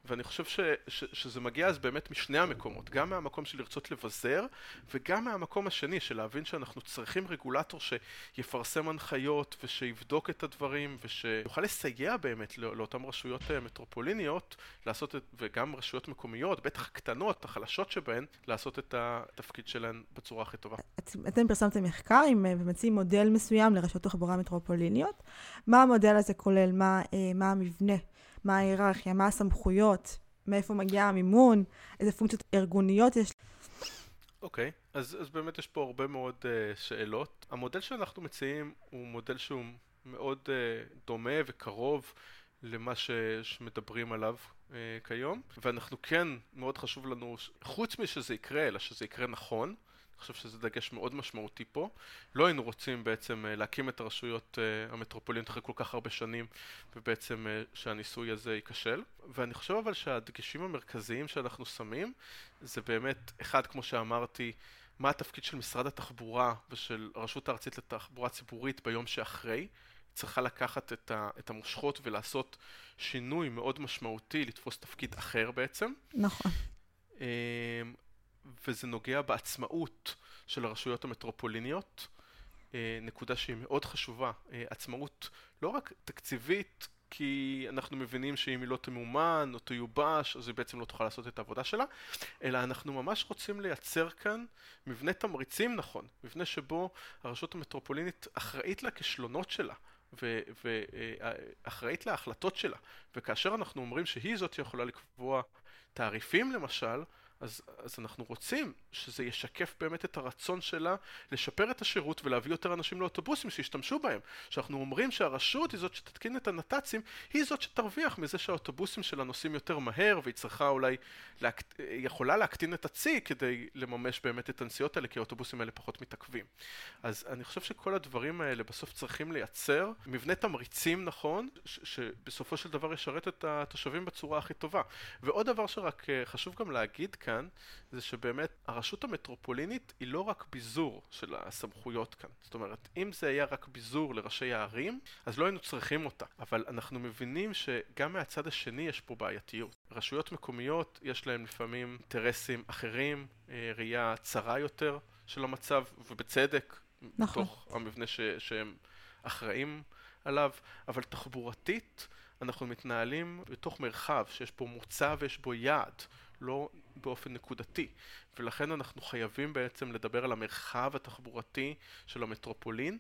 ואני חושב ש, ש, שזה מגיע אז באמת משני המקומות, גם מהמקום של לרצות לבזר, וגם מהמקום השני של להבין שאנחנו צריכים רגולטור שיפרסם הנחיות ושיבדוק את הדברים ושיוכל לסייע באמת לא, לאותן רשויות אה, מטרופוליניות לעשות את, וגם רשויות מקומיות, בטח הקטנות, החלשות שבהן, לעשות את התפקיד שלהן בצורה הכי טובה. את, אתם פרסמתם מחקר עם, אה, ומציעים מודל מסוים לרשויות תחבורה מטרופוליניות. מה המודל הזה כולל? מה, אה, מה המבנה? מה ההיררכיה? מה הסמכויות? מאיפה מגיע המימון? איזה פונקציות ארגוניות יש? אוקיי, okay, אז, אז באמת יש פה הרבה מאוד uh, שאלות. המודל שאנחנו מציעים הוא מודל שהוא מאוד uh, דומה וקרוב למה ש, שמדברים עליו uh, כיום, ואנחנו כן, מאוד חשוב לנו, חוץ משזה יקרה, אלא שזה יקרה נכון, חושב שזה דגש מאוד משמעותי פה. לא היינו רוצים בעצם אה, להקים את הרשויות אה, המטרופוליניות אחרי כל כך הרבה שנים ובעצם אה, שהניסוי הזה ייכשל. ואני חושב אבל שהדגשים המרכזיים שאנחנו שמים זה באמת, אחד כמו שאמרתי, מה התפקיד של משרד התחבורה ושל הרשות הארצית לתחבורה ציבורית ביום שאחרי. צריכה לקחת את, ה, את המושכות ולעשות שינוי מאוד משמעותי, לתפוס תפקיד אחר בעצם. נכון. וזה נוגע בעצמאות של הרשויות המטרופוליניות, אה, נקודה שהיא מאוד חשובה, אה, עצמאות לא רק תקציבית, כי אנחנו מבינים שאם היא לא תמומן או תיובש, אז היא בעצם לא תוכל לעשות את העבודה שלה, אלא אנחנו ממש רוצים לייצר כאן מבנה תמריצים נכון, מבנה שבו הרשות המטרופולינית אחראית לכישלונות שלה. ואחראית אה, להחלטות שלה, וכאשר אנחנו אומרים שהיא זאת שיכולה לקבוע תעריפים למשל, אז, אז אנחנו רוצים שזה ישקף באמת את הרצון שלה לשפר את השירות ולהביא יותר אנשים לאוטובוסים שישתמשו בהם. כשאנחנו אומרים שהרשות היא זאת שתתקין את הנת"צים, היא זאת שתרוויח מזה שהאוטובוסים שלה נוסעים יותר מהר והיא צריכה אולי, להק... יכולה להקטין את הצי כדי לממש באמת את הנסיעות האלה כי האוטובוסים האלה פחות מתעכבים. אז אני חושב שכל הדברים האלה בסוף צריכים לייצר מבנה תמריצים נכון, ש... שבסופו של דבר ישרת את התושבים בצורה הכי טובה. ועוד דבר שרק אה, חשוב גם להגיד כאן כאן, זה שבאמת הרשות המטרופולינית היא לא רק ביזור של הסמכויות כאן. זאת אומרת, אם זה היה רק ביזור לראשי הערים, אז לא היינו צריכים אותה. אבל אנחנו מבינים שגם מהצד השני יש פה בעייתיות. רשויות מקומיות יש להן לפעמים אינטרסים אחרים, אה, ראייה צרה יותר של המצב, ובצדק, נכון. מתוך המבנה ש- שהם אחראים עליו, אבל תחבורתית אנחנו מתנהלים בתוך מרחב שיש בו מוצא ויש בו יעד. לא באופן נקודתי, ולכן אנחנו חייבים בעצם לדבר על המרחב התחבורתי של המטרופולין,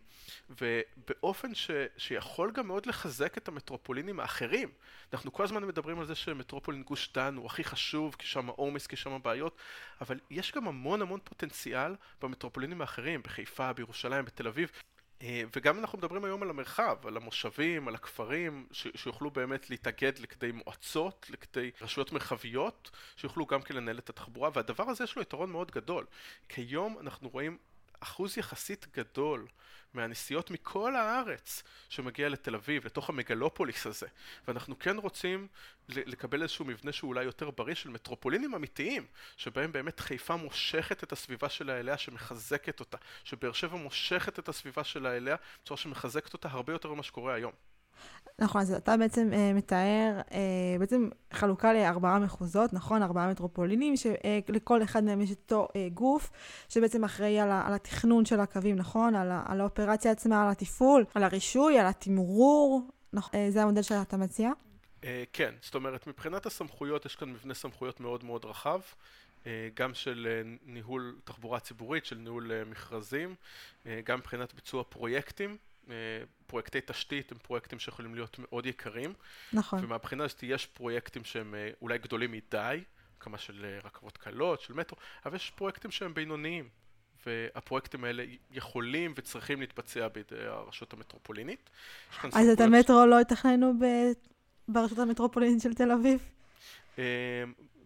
ובאופן ש, שיכול גם מאוד לחזק את המטרופולינים האחרים. אנחנו כל הזמן מדברים על זה שמטרופולין גוש דן הוא הכי חשוב, כי שם עומס, כי שם בעיות, אבל יש גם המון המון פוטנציאל במטרופולינים האחרים, בחיפה, בירושלים, בתל אביב. אה, וגם אנחנו מדברים היום על המרחב, על המושבים, על הכפרים, ש- שיוכלו באמת להתאגד לכדי מועצות, לכדי רשויות מרחביות, שיוכלו גם כן לנהל את התחבורה, והדבר הזה יש לו יתרון מאוד גדול. כיום אנחנו רואים אחוז יחסית גדול מהנסיעות מכל הארץ שמגיע לתל אביב, לתוך המגלופוליס הזה. ואנחנו כן רוצים לקבל איזשהו מבנה שהוא אולי יותר בריא של מטרופולינים אמיתיים, שבהם באמת חיפה מושכת את הסביבה שלה אליה, שמחזקת אותה, שבאר שבע מושכת את הסביבה שלה אליה, בצורה שמחזקת אותה הרבה יותר ממה שקורה היום. נכון, אז אתה בעצם אה, מתאר אה, בעצם חלוקה לארבעה מחוזות, נכון? ארבעה מטרופולינים, שלכל אה, אחד מהם יש אותו אה, גוף, שבעצם אחראי על, על התכנון של הקווים, נכון? על, על האופרציה עצמה, על התפעול, על הרישוי, על התמרור, נכון? אה, זה המודל שאתה מציע? אה, כן, זאת אומרת, מבחינת הסמכויות, יש כאן מבנה סמכויות מאוד מאוד רחב. אה, גם של אה, ניהול תחבורה ציבורית, של ניהול אה, מכרזים, גם מבחינת ביצוע פרויקטים, פרויקטי תשתית הם פרויקטים שיכולים להיות מאוד יקרים. נכון. ומהבחינה הזאת יש פרויקטים שהם אה, אולי גדולים מדי, כמה של אה, רכבות קלות, של מטרו, אבל יש פרויקטים שהם בינוניים. והפרויקטים האלה יכולים וצריכים להתבצע בידי הרשות המטרופולינית. אז את המטרו לא יתכננו ב... ברשות המטרופולינית של תל אביב?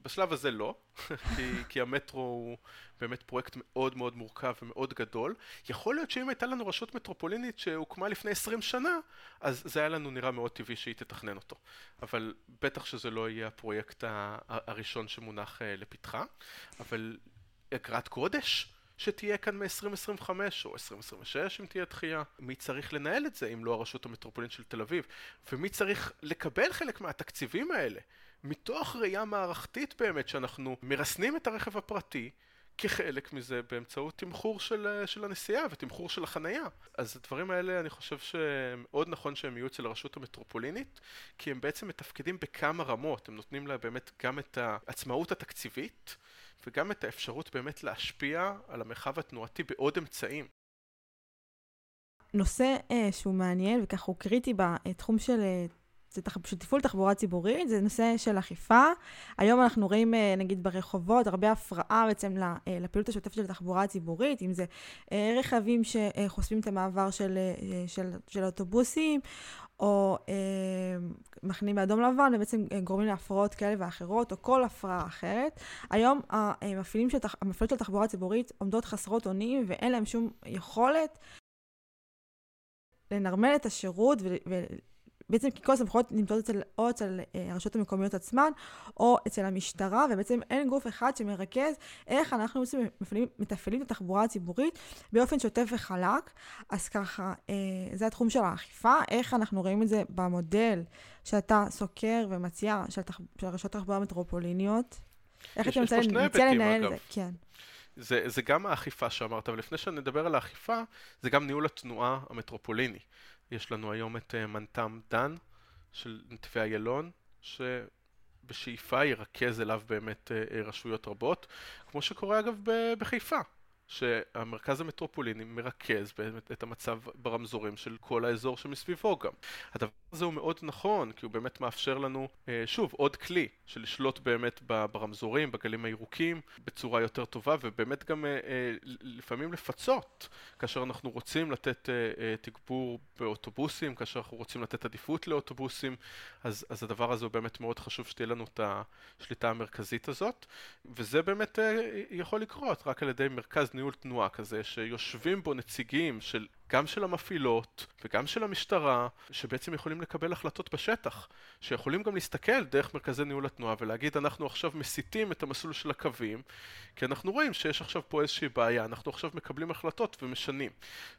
בשלב הזה לא, כי, כי המטרו הוא באמת פרויקט מאוד מאוד מורכב ומאוד גדול. יכול להיות שאם הייתה לנו רשות מטרופולינית שהוקמה לפני 20 שנה, אז זה היה לנו נראה מאוד טבעי שהיא תתכנן אותו. אבל בטח שזה לא יהיה הפרויקט הראשון שמונח אה, לפתחה. אבל אגרת גודש שתהיה כאן מ-2025 או 2026 אם תהיה דחייה. מי צריך לנהל את זה אם לא הרשות המטרופולינית של תל אביב? ומי צריך לקבל חלק מהתקציבים האלה? מתוך ראייה מערכתית באמת שאנחנו מרסנים את הרכב הפרטי כחלק מזה באמצעות תמחור של, של הנסיעה ותמחור של החנייה. אז הדברים האלה אני חושב שמאוד נכון שהם יהיו אצל הרשות המטרופולינית, כי הם בעצם מתפקדים בכמה רמות, הם נותנים לה באמת גם את העצמאות התקציבית וגם את האפשרות באמת להשפיע על המרחב התנועתי בעוד אמצעים. נושא אה, שהוא מעניין וככה הוא קריטי בתחום של אה, זה תח... של תפעול תחבורה ציבורית, זה נושא של אכיפה. היום אנחנו רואים, אה, נגיד ברחובות, הרבה הפרעה בעצם אה, לפעילות השוטפת של התחבורה הציבורית, אם זה אה, רכבים שחושפים את המעבר של, של, של אוטובוסים, או אה, מחנים באדום לבן, ובעצם גורמים להפרעות כאלה ואחרות, או כל הפרעה אחרת. היום המפעילים של, המפעילות של תחבורה ציבורית עומדות חסרות אונים, ואין להם שום יכולת לנרמל את השירות בעצם כי כל הסמכויות נמצאות אצל, או אצל אה, הרשויות המקומיות עצמן, או אצל המשטרה, ובעצם אין גוף אחד שמרכז איך אנחנו בעצם מתפעלים את התחבורה הציבורית באופן שוטף וחלק. אז ככה, אה, זה התחום של האכיפה, איך אנחנו רואים את זה במודל שאתה סוקר ומציע של, תח... של רשויות תחבורה מטרופוליניות. איך אתה מציע לנהל את זה? כן. זה, זה גם האכיפה שאמרת, אבל לפני שנדבר על האכיפה, זה גם ניהול התנועה המטרופוליני. יש לנו היום את uh, מנת"ם דן של נתיבי איילון, שבשאיפה ירכז אליו באמת uh, רשויות רבות, כמו שקורה אגב בחיפה. שהמרכז המטרופוליני מרכז באמת את המצב ברמזורים של כל האזור שמסביבו גם. הדבר הזה הוא מאוד נכון, כי הוא באמת מאפשר לנו, אה, שוב, עוד כלי של לשלוט באמת ברמזורים, בגלים הירוקים, בצורה יותר טובה, ובאמת גם אה, אה, לפעמים לפצות, כאשר אנחנו רוצים לתת תגבור באוטובוסים, כאשר אנחנו רוצים לתת עדיפות לאוטובוסים, אז, אז הדבר הזה הוא באמת מאוד חשוב שתהיה לנו את השליטה המרכזית הזאת, וזה באמת יכול לקרות רק על ידי מרכז ניהול תנועה כזה, שיושבים בו נציגים של גם של המפעילות וגם של המשטרה, שבעצם יכולים לקבל החלטות בשטח, שיכולים גם להסתכל דרך מרכזי ניהול התנועה ולהגיד אנחנו עכשיו מסיטים את המסלול של הקווים, כי אנחנו רואים שיש עכשיו פה איזושהי בעיה, אנחנו עכשיו מקבלים החלטות ומשנים.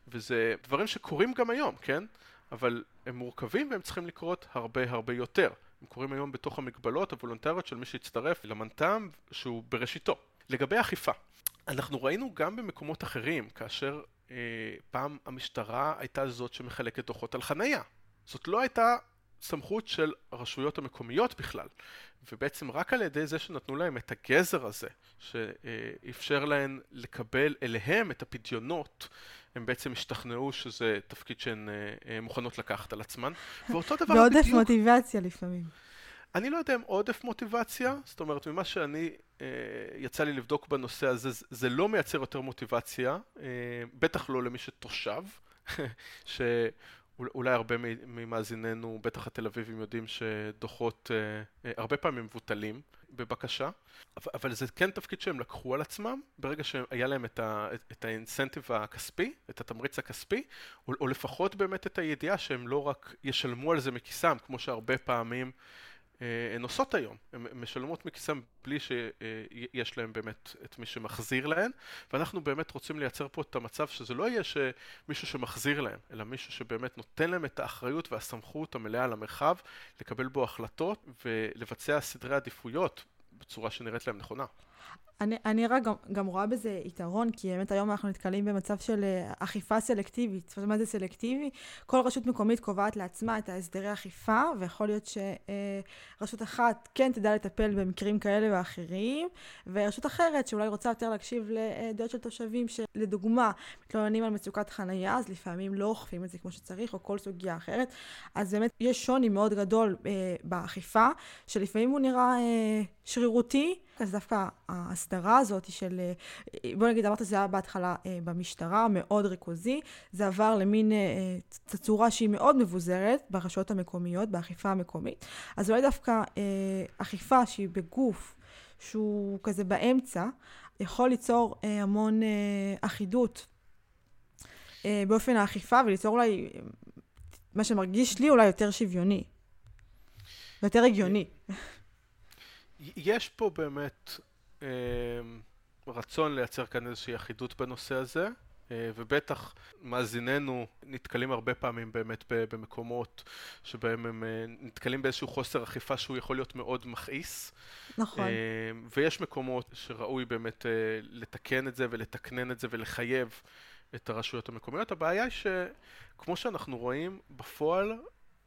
וזה דברים שקורים גם היום, כן? אבל הם מורכבים והם צריכים לקרות הרבה הרבה יותר. הם קורים היום בתוך המגבלות הוולונטריות של מי שהצטרף למנת"ם שהוא בראשיתו. לגבי אכיפה, אנחנו ראינו גם במקומות אחרים, כאשר אה, פעם המשטרה הייתה זאת שמחלקת דוחות על חנייה. זאת לא הייתה סמכות של הרשויות המקומיות בכלל, ובעצם רק על ידי זה שנתנו להם את הגזר הזה, שאפשר להן לקבל אליהם את הפדיונות, הם בעצם השתכנעו שזה תפקיד שהן אה, אה, מוכנות לקחת על עצמן, ואותו דבר בדיוק... ועודף מוטיבציה לפעמים. אני לא יודע אם עודף מוטיבציה, זאת אומרת, ממה שאני, יצא לי לבדוק בנושא הזה, זה לא מייצר יותר מוטיבציה, אה, בטח לא למי שתושב, שאולי הרבה ממאזיננו, בטח התל אביבים יודעים שדוחות אה, אה, הרבה פעמים מבוטלים בבקשה, אבל זה כן תפקיד שהם לקחו על עצמם, ברגע שהיה להם את, ה, את האינסנטיב הכספי, את התמריץ הכספי, או, או לפחות באמת את הידיעה שהם לא רק ישלמו על זה מכיסם, כמו שהרבה פעמים אה, הן עושות היום, הן משלמות מכיסם בלי שיש להן באמת את מי שמחזיר להן, ואנחנו באמת רוצים לייצר פה את המצב שזה לא יהיה מישהו שמחזיר להן, אלא מישהו שבאמת נותן להם את האחריות והסמכות המלאה על המרחב, לקבל בו החלטות ולבצע סדרי עדיפויות בצורה שנראית להם נכונה. אני, אני רק גם, גם רואה בזה יתרון, כי באמת היום אנחנו נתקלים במצב של uh, אכיפה סלקטיבית. זאת אומרת, מה זה סלקטיבי? כל רשות מקומית קובעת לעצמה את ההסדרי אכיפה, ויכול להיות שרשות uh, אחת כן תדע לטפל במקרים כאלה ואחרים, ורשות אחרת שאולי רוצה יותר להקשיב לדעות של תושבים, שלדוגמה, מתלוננים על מצוקת חנייה, אז לפעמים לא אוכפים את זה כמו שצריך, או כל סוגיה אחרת. אז באמת יש שוני מאוד גדול uh, באכיפה, שלפעמים הוא נראה uh, שרירותי, אז דווקא ההסדרה הזאת של, אה, בוא נגיד, אמרת שזה היה בהתחלה אה, במשטרה, מאוד ריכוזי, זה עבר למין אה, תצורה שהיא מאוד מבוזרת ברשויות המקומיות, באכיפה המקומית. אז אולי דווקא אכיפה שהיא בגוף שהוא כזה באמצע, יכול ליצור המון אחידות באופן האכיפה וליצור אולי, מה שמרגיש לי אולי יותר שוויוני, יותר הגיוני. יש פה באמת אה, רצון לייצר כאן איזושהי אחידות בנושא הזה, אה, ובטח מאזיננו נתקלים הרבה פעמים באמת במקומות שבהם הם אה, נתקלים באיזשהו חוסר אכיפה שהוא יכול להיות מאוד מכעיס. נכון. אה, ויש מקומות שראוי באמת לתקן את זה ולתקנן את זה ולחייב את הרשויות המקומיות. הבעיה היא שכמו שאנחנו רואים בפועל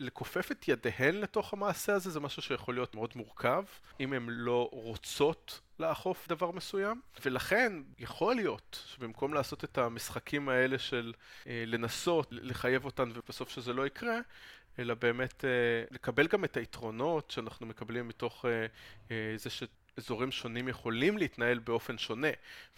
לכופף את ידיהן לתוך המעשה הזה זה משהו שיכול להיות מאוד מורכב, אם הן לא רוצות לאכוף דבר מסוים, ולכן יכול להיות שבמקום לעשות את המשחקים האלה של אה, לנסות לחייב אותן ובסוף שזה לא יקרה, אלא באמת אה, לקבל גם את היתרונות שאנחנו מקבלים מתוך אה, אה, זה שאזורים שונים יכולים להתנהל באופן שונה,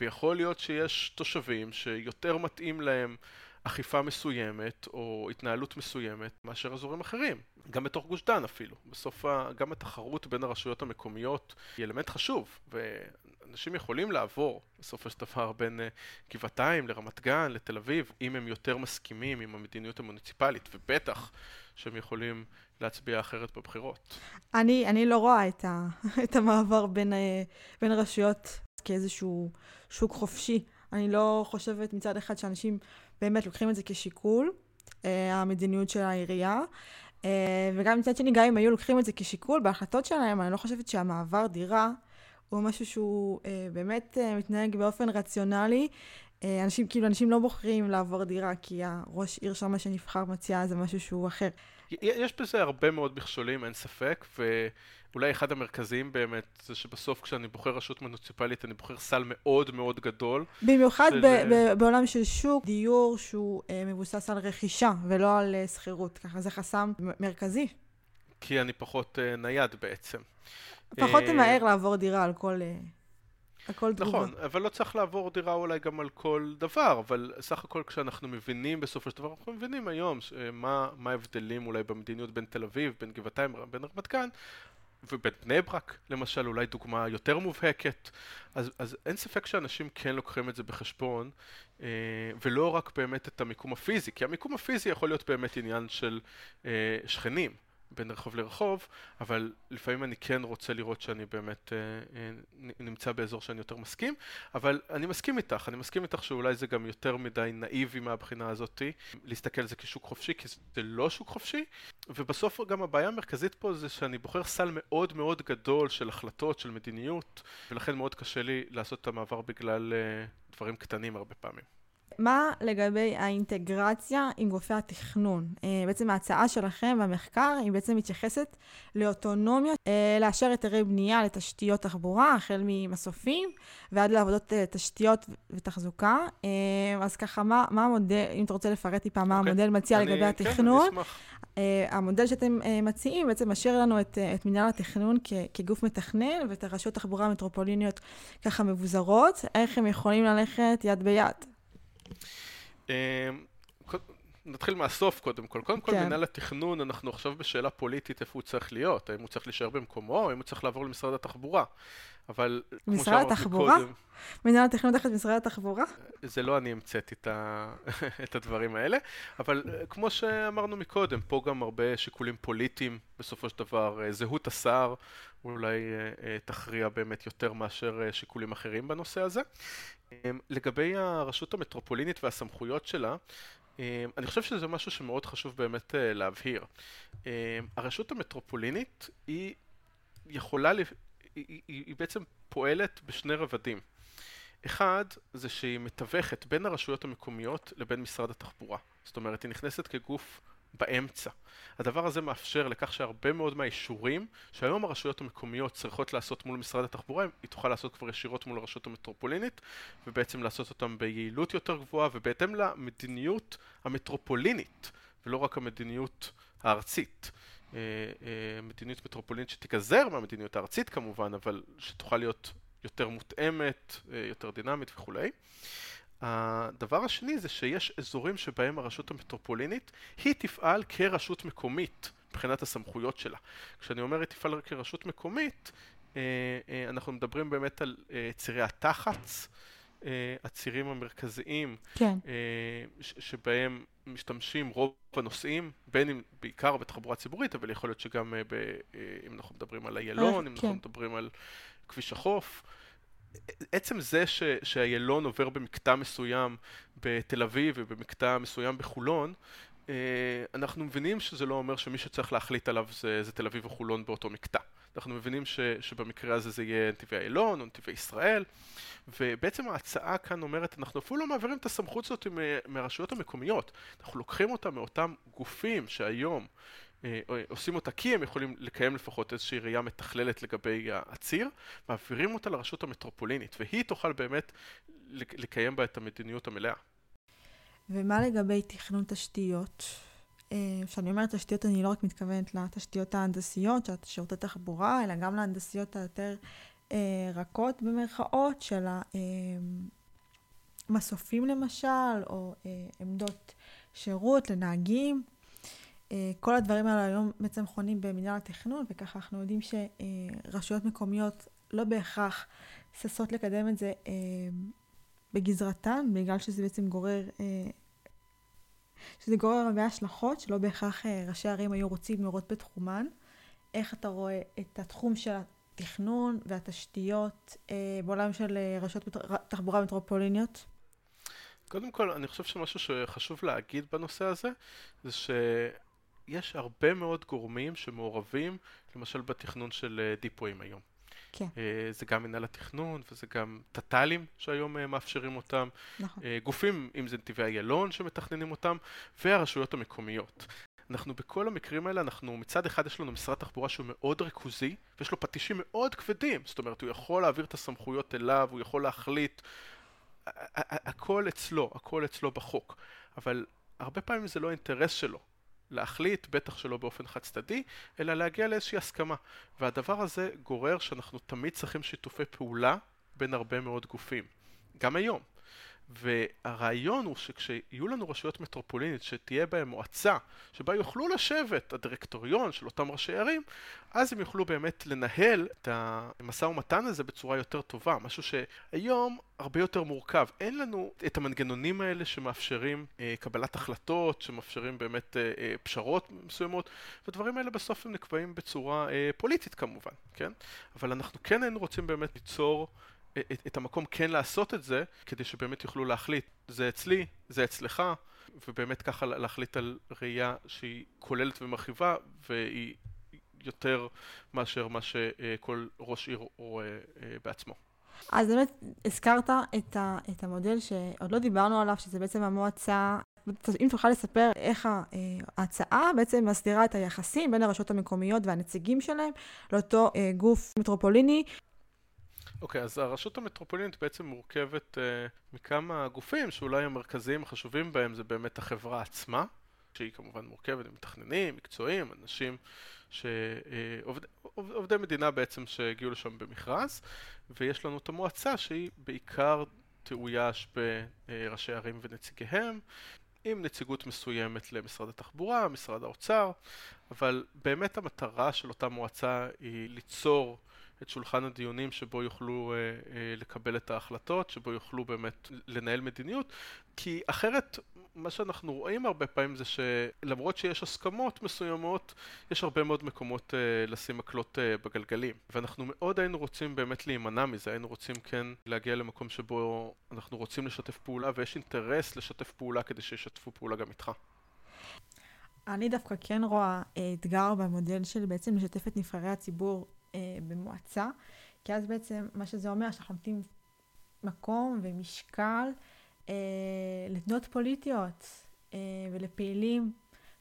ויכול להיות שיש תושבים שיותר מתאים להם אכיפה מסוימת או התנהלות מסוימת מאשר אזורים אחרים, גם בתוך גוש דן אפילו. בסוף גם התחרות בין הרשויות המקומיות היא אלמנט חשוב, ואנשים יכולים לעבור בסופו של דבר בין אה, גבעתיים לרמת גן לתל אביב, אם הם יותר מסכימים עם המדיניות המוניציפלית, ובטח שהם יכולים להצביע אחרת בבחירות. אני, אני לא רואה את, ה, את המעבר בין, אה, בין רשויות כאיזשהו שוק חופשי. אני לא חושבת מצד אחד שאנשים באמת לוקחים את זה כשיקול, אה, המדיניות של העירייה. אה, וגם מצד שני, גם אם היו לוקחים את זה כשיקול בהחלטות שלהם, אני לא חושבת שהמעבר דירה הוא משהו שהוא אה, באמת מתנהג באופן רציונלי. אנשים, כאילו, אנשים לא בוחרים לעבור דירה, כי הראש עיר שמה שנבחר מציע זה משהו שהוא אחר. יש בזה הרבה מאוד מכשולים, אין ספק, ו... אולי אחד המרכזיים באמת זה שבסוף כשאני בוחר רשות מוניציפלית אני בוחר סל מאוד מאוד גדול. במיוחד של... ב- ב- בעולם של שוק דיור שהוא אה, מבוסס על רכישה ולא על אה, שכירות, ככה זה חסם מרכזי. כי אני פחות אה, נייד בעצם. פחות תמהר אה... לעבור דירה על כל... הכל תגובה. נכון, אבל לא צריך לעבור דירה אולי גם על כל דבר, אבל סך הכל כשאנחנו מבינים בסופו של דבר, אנחנו מבינים היום אה, מה, ההבדלים אולי במדיניות בין תל אביב, בין גבעתיים, בין רמת גן, ובית בני ברק, למשל, אולי דוגמה יותר מובהקת. אז, אז אין ספק שאנשים כן לוקחים את זה בחשבון, אה, ולא רק באמת את המיקום הפיזי, כי המיקום הפיזי יכול להיות באמת עניין של אה, שכנים. בין רחוב לרחוב, אבל לפעמים אני כן רוצה לראות שאני באמת אה, אה, נמצא באזור שאני יותר מסכים, אבל אני מסכים איתך, אני מסכים איתך שאולי זה גם יותר מדי נאיבי מהבחינה הזאתי, להסתכל על זה כשוק חופשי, כי זה לא שוק חופשי, ובסוף גם הבעיה המרכזית פה זה שאני בוחר סל מאוד מאוד גדול של החלטות, של מדיניות, ולכן מאוד קשה לי לעשות את המעבר בגלל אה, דברים קטנים הרבה פעמים. מה לגבי האינטגרציה עם גופי התכנון? Uh, בעצם ההצעה שלכם במחקר היא בעצם מתייחסת לאוטונומיה, uh, לאשר היתרי בנייה לתשתיות תחבורה, החל ממסופים ועד לעבודות uh, תשתיות ותחזוקה. אז ככה, מה, מה המודל, אם אתה רוצה לפרט טיפה, מה okay. אוקיי. המודל מציע אני, לגבי התכנון? כן, Uh, המודל שאתם מציעים בעצם משאיר לנו את, את מנהל התכנון כ, כגוף מתכנן ואת הרשויות תחבורה המטרופוליניות ככה מבוזרות, איך הם יכולים ללכת יד ביד. אמ, נתחיל מהסוף קודם כל. קודם כל, כן. מנהל התכנון, אנחנו עכשיו בשאלה פוליטית איפה הוא צריך להיות. האם הוא צריך להישאר במקומו, או האם הוא צריך לעבור למשרד התחבורה. אבל כמו שאמרתי התחבורה? קודם... מנהל התכנון תחת משרד התחבורה? זה לא אני המצאתי את, ה... את הדברים האלה, אבל אה, כמו שאמרנו מקודם, פה גם הרבה שיקולים פוליטיים, בסופו של דבר, אה, זהות השר אולי אה, תכריע באמת יותר מאשר שיקולים אחרים בנושא הזה. אמ, לגבי הרשות המטרופולינית והסמכויות שלה, אמ, אני חושב שזה משהו שמאוד חשוב באמת להבהיר. אמ, הרשות המטרופולינית היא יכולה, היא, היא, היא בעצם פועלת בשני רבדים. אחד, זה שהיא מתווכת בין הרשויות המקומיות לבין משרד התחבורה. זאת אומרת, היא נכנסת כגוף באמצע. הדבר הזה מאפשר לכך שהרבה מאוד מהאישורים שהיום הרשויות המקומיות צריכות לעשות מול משרד התחבורה, היא תוכל לעשות כבר ישירות מול הרשות המטרופולינית ובעצם לעשות אותם ביעילות יותר גבוהה ובהתאם למדיניות המטרופולינית ולא רק המדיניות הארצית. אה, אה, מדיניות מטרופולינית שתיגזר מהמדיניות הארצית כמובן, אבל שתוכל להיות יותר מותאמת, אה, יותר דינמית וכולי. הדבר השני זה שיש אזורים שבהם הרשות המטרופולינית היא תפעל כרשות מקומית מבחינת הסמכויות שלה. כשאני אומר היא תפעל כרשות מקומית, אנחנו מדברים באמת על צירי התחץ, הצירים המרכזיים, כן. שבהם משתמשים רוב הנוסעים, בין אם בעיקר בתחבורה ציבורית, אבל יכול להיות שגם ב, אם אנחנו מדברים על איילון, אם כן. אנחנו מדברים על כביש החוף. עצם זה ש, שהיילון עובר במקטע מסוים בתל אביב ובמקטע מסוים בחולון, אה, אנחנו מבינים שזה לא אומר שמי שצריך להחליט עליו זה, זה תל אביב וחולון באותו מקטע. אנחנו מבינים ש, שבמקרה הזה זה יהיה נתיבי איילון או נתיבי ישראל, ובעצם ההצעה כאן אומרת, אנחנו אפילו לא מעבירים את הסמכות הזאת מהרשויות המקומיות, אנחנו לוקחים אותה מאותם גופים שהיום אה, עושים אותה כי הם יכולים לקיים לפחות איזושהי ראייה מתכללת לגבי הציר, מעבירים אותה לרשות המטרופולינית, והיא תוכל באמת לקיים בה את המדיניות המלאה. ומה לגבי תכנון תשתיות? אה, כשאני אומרת תשתיות, אני לא רק מתכוונת לתשתיות ההנדסיות, של שירותי תחבורה, אלא גם להנדסיות היותר אה, רכות במרכאות, של המסופים למשל, או אה, עמדות שירות לנהגים. אה, כל הדברים האלה היום בעצם חונים במנהל התכנון, וככה אנחנו יודעים שרשויות מקומיות לא בהכרח ששות לקדם את זה אה, בגזרתן, בגלל שזה בעצם גורר, אה, שזה גורר הרבה השלכות, שלא בהכרח ראשי ערים היו רוצים לראות בתחומן. איך אתה רואה את התחום של התכנון והתשתיות בעולם של רשויות תחבורה מטרופוליניות? קודם כל, אני חושב שמשהו שחשוב להגיד בנושא הזה, זה ש... יש הרבה מאוד גורמים שמעורבים, למשל בתכנון של אה, דיפויים היום. כן. אה, זה גם מנהל התכנון, וזה גם תת"לים שהיום אה, מאפשרים אותם. נכון. גופים, אם זה נתיבי איילון שמתכננים אותם, והרשויות המקומיות. אנחנו בכל המקרים האלה, אנחנו מצד אחד יש לנו משרד תחבורה שהוא מאוד ריכוזי, ויש לו פטישים מאוד כבדים. זאת אומרת, הוא יכול להעביר את הסמכויות אליו, הוא יכול להחליט. הכל אצלו, הכל אצלו בחוק. אבל הרבה פעמים זה לא אינטרס שלו. להחליט, בטח שלא באופן חד צדדי, אלא להגיע לאיזושהי הסכמה. והדבר הזה גורר שאנחנו תמיד צריכים שיתופי פעולה בין הרבה מאוד גופים. גם היום. והרעיון הוא שכשיהיו לנו רשויות מטרופולינית שתהיה בהן מועצה שבה יוכלו לשבת הדירקטוריון של אותם ראשי ערים אז הם יוכלו באמת לנהל את המשא ומתן הזה בצורה יותר טובה משהו שהיום הרבה יותר מורכב. אין לנו את המנגנונים האלה שמאפשרים אה, קבלת החלטות שמאפשרים באמת אה, אה, פשרות מסוימות. והדברים האלה בסוף הם נקבעים בצורה אה, פוליטית כמובן כן? אבל אנחנו כן היינו רוצים באמת ליצור את, את המקום כן לעשות את זה, כדי שבאמת יוכלו להחליט, זה אצלי, זה אצלך, ובאמת ככה להחליט על ראייה שהיא כוללת ומרחיבה, והיא יותר מאשר מה שכל ראש עיר רואה אה, בעצמו. אז באמת הזכרת את, ה, את המודל שעוד לא דיברנו עליו, שזה בעצם המועצה. אם תוכל לספר איך אה, ההצעה בעצם מסדירה את היחסים בין הרשויות המקומיות והנציגים שלהם לאותו אה, גוף מטרופוליני אוקיי, okay, אז הרשות המטרופולינית בעצם מורכבת uh, מכמה גופים שאולי המרכזיים החשובים בהם זה באמת החברה עצמה, שהיא כמובן מורכבת ממתכננים, מקצועיים, אנשים שעובדי עובד, מדינה בעצם שהגיעו לשם במכרז, ויש לנו את המועצה שהיא בעיקר תאויש בראשי ערים ונציגיהם, עם נציגות מסוימת למשרד התחבורה, משרד האוצר, אבל באמת המטרה של אותה מועצה היא ליצור את שולחן הדיונים שבו יוכלו אה, אה, לקבל את ההחלטות, שבו יוכלו באמת לנהל מדיניות, כי אחרת מה שאנחנו רואים הרבה פעמים זה שלמרות שיש הסכמות מסוימות, יש הרבה מאוד מקומות אה, לשים מקלות אה, בגלגלים. ואנחנו מאוד היינו רוצים באמת להימנע מזה, היינו רוצים כן להגיע למקום שבו אנחנו רוצים לשתף פעולה ויש אינטרס לשתף פעולה כדי שישתפו פעולה גם איתך. אני דווקא כן רואה אה, אתגר במודל של בעצם לשתף את נבחרי הציבור במועצה, כי אז בעצם מה שזה אומר שאנחנו נותנים מקום ומשקל אה, לתנועות פוליטיות אה, ולפעילים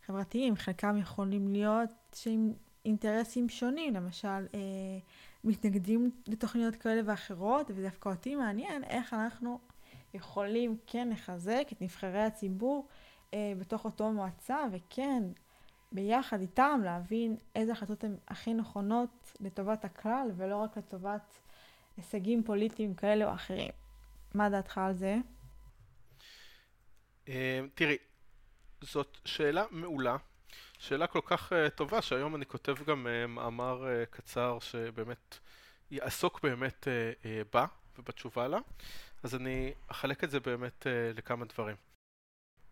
חברתיים, חלקם יכולים להיות שעם אינטרסים שונים, למשל אה, מתנגדים לתוכניות כאלה ואחרות, ודווקא אותי מעניין איך אנחנו יכולים כן לחזק את נבחרי הציבור אה, בתוך אותו מועצה, וכן ביחד איתם להבין איזה החלטות הן הכי נכונות לטובת הכלל ולא רק לטובת הישגים פוליטיים כאלה או אחרים. מה דעתך על זה? אה, תראי, זאת שאלה מעולה, שאלה כל כך uh, טובה שהיום אני כותב גם uh, מאמר קצר שבאמת יעסוק באמת בה ובתשובה לה, אז אני אחלק את זה באמת לכמה דברים.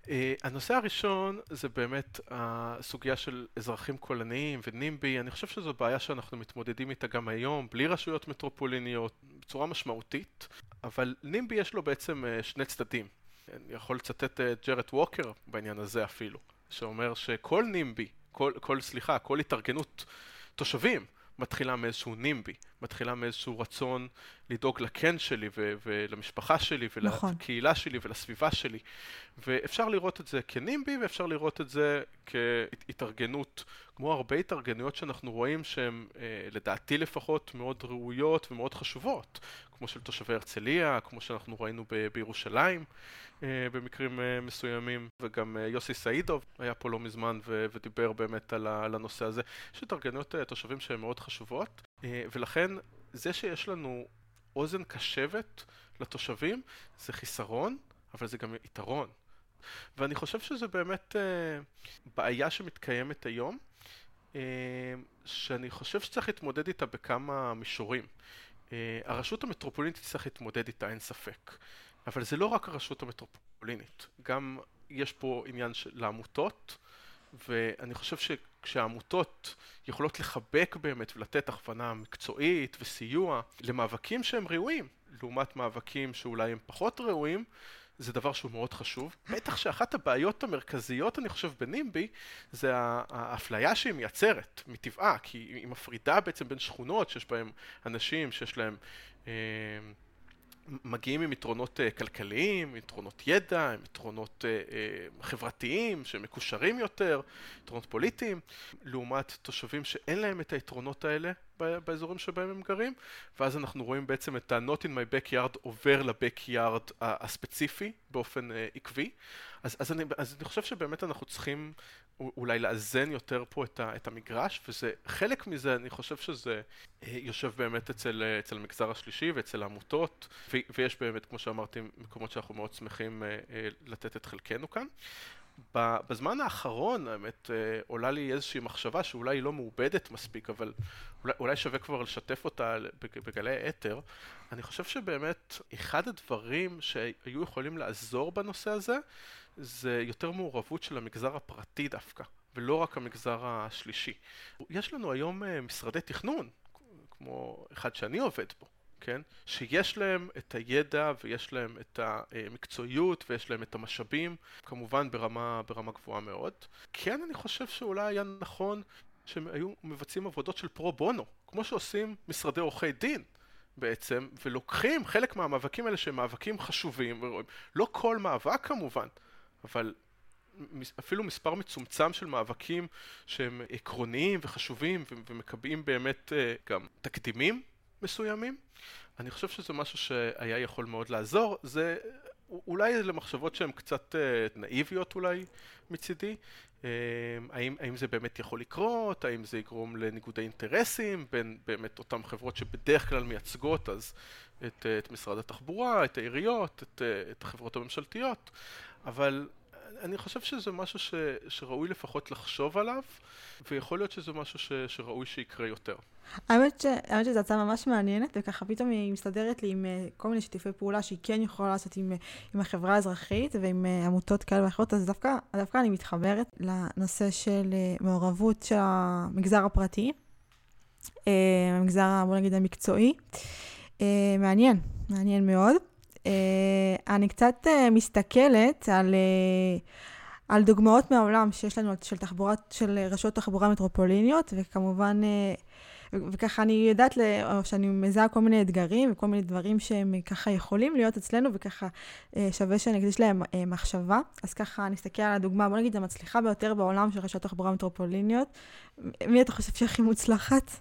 Uh, הנושא הראשון זה באמת הסוגיה של אזרחים קולניים ונימבי, אני חושב שזו בעיה שאנחנו מתמודדים איתה גם היום, בלי רשויות מטרופוליניות, בצורה משמעותית, אבל נימבי יש לו בעצם שני צדדים. אני יכול לצטט את ג'רד ווקר בעניין הזה אפילו, שאומר שכל נימבי, כל, כל, סליחה, כל התארגנות תושבים מתחילה מאיזשהו נימבי, מתחילה מאיזשהו רצון לדאוג לקן שלי ו- ולמשפחה שלי נכון. ולקהילה שלי ולסביבה שלי. ואפשר לראות את זה כנימבי ואפשר לראות את זה כהתארגנות, כמו הרבה התארגנויות שאנחנו רואים שהן, אה, לדעתי לפחות, מאוד ראויות ומאוד חשובות, כמו של תושבי הרצליה, כמו שאנחנו ראינו ב- בירושלים. אה, במקרים אה, מסוימים, וגם אה, יוסי סעידוב היה פה לא מזמן ו- ודיבר באמת על, ה- על הנושא הזה. יש התארגנויות תושבים שהן מאוד חשובות, ולכן זה שיש לנו אוזן קשבת לתושבים זה חיסרון, אבל זה גם יתרון. ואני חושב שזה באמת בעיה שמתקיימת היום, שאני חושב שצריך להתמודד איתה בכמה מישורים. הרשות המטרופולינית תצטרך להתמודד איתה, אין ספק. אבל זה לא רק הרשות המטרופולינית, גם יש פה עניין של העמותות, ואני חושב שכשהעמותות יכולות לחבק באמת ולתת הכוונה מקצועית וסיוע למאבקים שהם ראויים, לעומת מאבקים שאולי הם פחות ראויים, זה דבר שהוא מאוד חשוב. בטח שאחת הבעיות המרכזיות, אני חושב, בנימבי, זה האפליה שהיא מייצרת, מטבעה, כי היא מפרידה בעצם בין שכונות שיש בהן אנשים שיש להם... אה, מגיעים עם יתרונות uh, כלכליים, יתרונות ידע, עם יתרונות uh, uh, חברתיים שמקושרים יותר, יתרונות פוליטיים, לעומת תושבים שאין להם את היתרונות האלה באזורים שבהם הם גרים, ואז אנחנו רואים בעצם את ה-not in my backyard עובר ל-backyard הספציפי באופן uh, עקבי. אז, אז, אני, אז אני חושב שבאמת אנחנו צריכים אולי לאזן יותר פה את, ה, את המגרש, וזה, חלק מזה, אני חושב שזה אה, יושב באמת אצל, אה, אצל המגזר השלישי ואצל העמותות, ו, ויש באמת, כמו שאמרתי, מקומות שאנחנו מאוד שמחים אה, לתת את חלקנו כאן. בזמן האחרון, האמת, עולה לי איזושהי מחשבה שאולי היא לא מעובדת מספיק, אבל אולי, אולי שווה כבר לשתף אותה בגלי אתר. אני חושב שבאמת, אחד הדברים שהיו יכולים לעזור בנושא הזה, זה יותר מעורבות של המגזר הפרטי דווקא, ולא רק המגזר השלישי. יש לנו היום אה, משרדי תכנון, כמו אחד שאני עובד בו, כן? שיש להם את הידע ויש להם את המקצועיות ויש להם את המשאבים, כמובן ברמה, ברמה גבוהה מאוד. כן, אני חושב שאולי היה נכון שהם היו מבצעים עבודות של פרו בונו, כמו שעושים משרדי עורכי דין. בעצם, ולוקחים חלק מהמאבקים האלה שהם מאבקים חשובים, לא כל מאבק כמובן, אבל אפילו מספר מצומצם של מאבקים שהם עקרוניים וחשובים ומקבעים באמת אה, גם תקדימים מסוימים. אני חושב שזה משהו שהיה יכול מאוד לעזור. זה אולי למחשבות שהן קצת אה, נאיביות אולי מצידי. אה, האם, האם זה באמת יכול לקרות? האם זה יגרום לניגודי אינטרסים בין באמת אותן חברות שבדרך כלל מייצגות אז את, את משרד התחבורה, את העיריות, את, את החברות הממשלתיות? אבל אני חושב שזה משהו ש, שראוי לפחות לחשוב עליו, ויכול להיות שזה משהו ש, שראוי שיקרה יותר. האמת, ש, האמת שזו הצעה ממש מעניינת, וככה פתאום היא מסתדרת לי עם uh, כל מיני שיתופי פעולה שהיא כן יכולה לעשות עם, uh, עם החברה האזרחית ועם uh, עמותות כאלה ואחרות, אז דווקא, דווקא אני מתחברת לנושא של מעורבות של המגזר הפרטי, המגזר, בוא נגיד, המקצועי. מעניין, מעניין מאוד. Uh, אני קצת uh, מסתכלת על, uh, על דוגמאות מהעולם שיש לנו של תחבורה, של רשויות תחבורה מטרופוליניות, וכמובן, וככה אני יודעת, או שאני מזהה כל מיני אתגרים וכל מיני דברים שהם ככה יכולים להיות אצלנו, וככה שווה שאני אקדיש להם מחשבה. אז ככה אני אסתכל על הדוגמה, בוא נגיד, המצליחה ביותר בעולם של רשויות תחבורה מטרופוליניות. מי אתה חושב שהכי מוצלחת?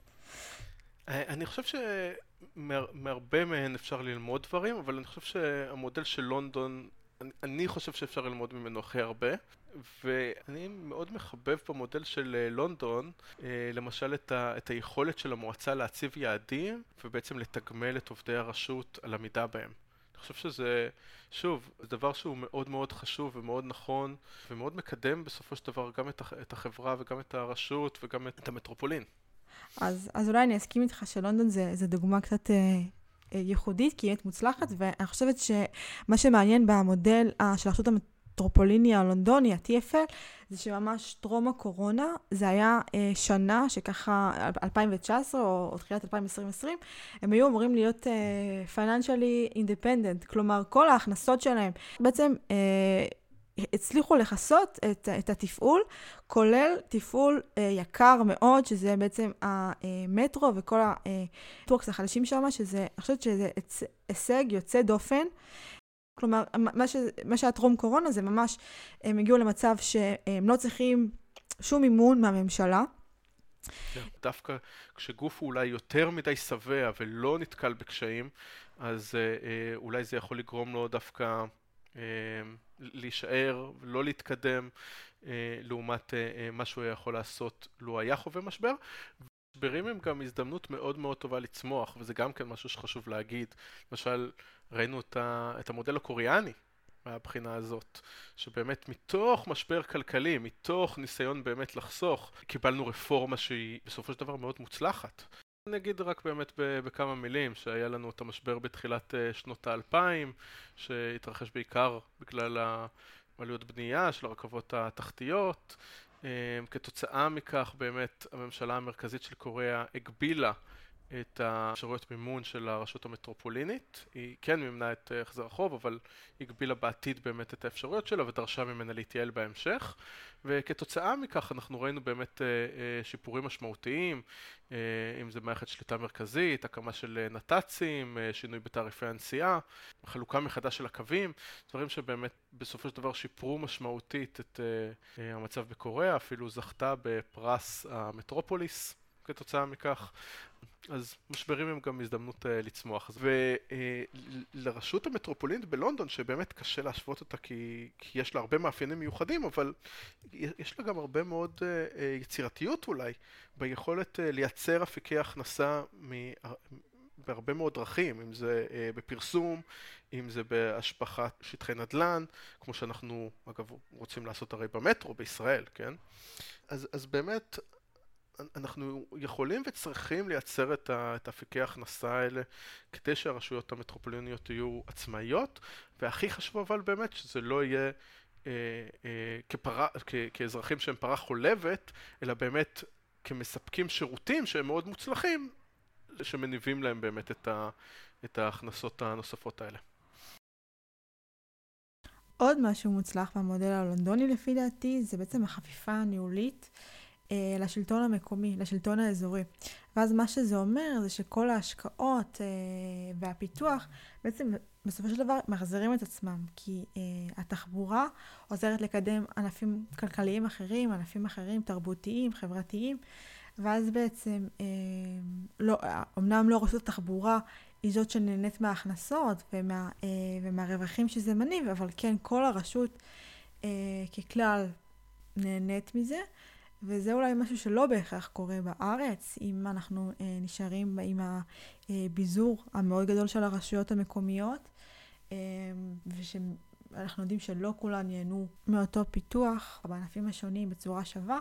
אני חושב ש... מהרבה מהן אפשר ללמוד דברים, אבל אני חושב שהמודל של לונדון, אני, אני חושב שאפשר ללמוד ממנו הכי הרבה, ואני מאוד מחבב במודל של אה, לונדון, אה, למשל את, ה, את היכולת של המועצה להציב יעדים, ובעצם לתגמל את עובדי הרשות על עמידה בהם. אני חושב שזה, שוב, זה דבר שהוא מאוד מאוד חשוב ומאוד נכון, ומאוד מקדם בסופו של דבר גם את החברה וגם את הרשות וגם את המטרופולין. אז, אז אולי אני אסכים איתך שלונדון זה, זה דוגמה קצת אה, אה, ייחודית, כי היא מוצלחת, ואני חושבת שמה שמעניין במודל אה, של הרשות המטרופוליני הלונדוני, ה-TFL, זה שממש טרום הקורונה, זה היה אה, שנה שככה, 2019 או, או תחילת 2020, הם היו אמורים להיות אה, independent, כלומר כל ההכנסות שלהם בעצם אה, הצליחו לכסות את, את התפעול, כולל תפעול אה, יקר מאוד, שזה בעצם המטרו וכל הטוורקס החדשים שם, שזה, אני חושבת שזה הישג יוצא דופן. כלומר, מה, מה שהיה טרום קורונה זה ממש, הם הגיעו למצב שהם לא צריכים שום מימון מהממשלה. כן, דווקא כשגוף הוא אולי יותר מדי שבע ולא נתקל בקשיים, אז אה, אה, אולי זה יכול לגרום לו דווקא להישאר ולא להתקדם אה, לעומת אה, אה, מה שהוא יכול לעשות לו היה חווה משבר. משברים הם גם הזדמנות מאוד מאוד טובה לצמוח, וזה גם כן משהו שחשוב להגיד. למשל, ראינו את המודל הקוריאני מהבחינה הזאת, שבאמת מתוך משבר כלכלי, מתוך ניסיון באמת לחסוך, קיבלנו רפורמה שהיא בסופו של דבר מאוד מוצלחת. נגיד רק באמת בכמה מילים, שהיה לנו את המשבר בתחילת אה, שנות האלפיים, שהתרחש בעיקר בגלל העלויות בנייה של הרכבות התחתיות. אה, כתוצאה מכך באמת הממשלה המרכזית של קוריאה הגבילה את האפשרויות מימון של הרשות המטרופולינית. היא כן מימנה את אה, החזר החוב, אבל הגבילה בעתיד באמת את האפשרויות שלה ודרשה ממנה להתייעל בהמשך. וכתוצאה מכך אנחנו ראינו באמת אה, אה, שיפורים משמעותיים, אם זה מערכת שליטה מרכזית, הקמה של נת"צים, שינוי בתעריפי הנסיעה, חלוקה מחדש של הקווים, דברים שבאמת בסופו של דבר שיפרו משמעותית את המצב בקוריאה, אפילו זכתה בפרס המטרופוליס. כתוצאה מכך. אז משברים הם גם הזדמנות uh, לצמוח. ולרשות uh, המטרופולינית בלונדון, שבאמת קשה להשוות אותה כי, כי יש לה הרבה מאפיינים מיוחדים, אבל יש לה גם הרבה מאוד uh, uh, יצירתיות אולי, ביכולת uh, לייצר אפיקי הכנסה מ... בהרבה מאוד דרכים, אם זה uh, בפרסום, אם זה בהשפחת שטחי נדל"ן, כמו שאנחנו אגב רוצים לעשות הרי במטרו בישראל, כן? אז, אז באמת אנחנו יכולים וצריכים לייצר את אפיקי ההכנסה האלה כדי שהרשויות המטרופוליניות יהיו עצמאיות, והכי חשוב אבל באמת שזה לא יהיה אה, אה, כפרה, כ, כאזרחים שהם פרה חולבת, אלא באמת כמספקים שירותים שהם מאוד מוצלחים, שמניבים להם באמת את, ה, את ההכנסות הנוספות האלה. עוד משהו מוצלח במודל הלונדוני לפי דעתי, זה בעצם החפיפה הניהולית. אה, לשלטון המקומי, לשלטון האזורי. ואז מה שזה אומר זה שכל ההשקעות אה, והפיתוח בעצם בסופו של דבר מחזירים את עצמם, כי אה, התחבורה עוזרת לקדם ענפים כלכליים אחרים, ענפים אחרים, תרבותיים, חברתיים, ואז בעצם, אה, לא, אמנם לא רשות התחבורה היא זאת שנהנית מההכנסות ומה, אה, ומהרווחים שזה מניב, אבל כן כל הרשות אה, ככלל נהנית מזה. וזה אולי משהו שלא בהכרח קורה בארץ, אם אנחנו אה, נשארים עם הביזור המאוד גדול של הרשויות המקומיות, אה, ושאנחנו יודעים שלא כולן ייהנו מאותו פיתוח בענפים השונים בצורה שווה,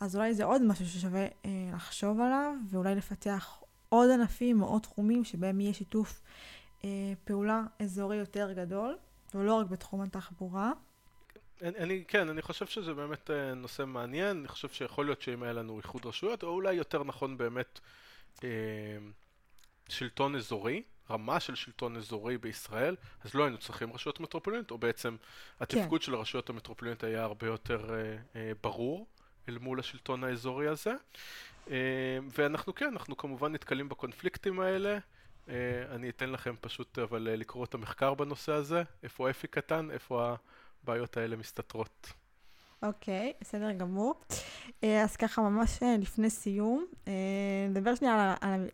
אז אולי זה עוד משהו ששווה אה, לחשוב עליו, ואולי לפתח עוד ענפים או עוד תחומים שבהם יהיה שיתוף אה, פעולה אזורי יותר גדול, ולא רק בתחום התחבורה. אני, אני, כן, אני חושב שזה באמת אה, נושא מעניין, אני חושב שיכול להיות שאם היה לנו איחוד רשויות, או אולי יותר נכון באמת אה, שלטון אזורי, רמה של שלטון אזורי בישראל, אז לא היינו צריכים רשויות מטרופוליניות, או בעצם התפקוד כן. של הרשויות המטרופוליניות היה הרבה יותר אה, אה, ברור אל מול השלטון האזורי הזה. אה, ואנחנו כן, אנחנו כמובן נתקלים בקונפליקטים האלה. Uh, אני אתן לכם פשוט אבל uh, לקרוא את המחקר בנושא הזה, איפה אפי קטן, איפה. הבעיות האלה מסתתרות. אוקיי, okay, בסדר גמור. אה, אז ככה, ממש אה, לפני סיום, אה, נדבר שנייה על, על,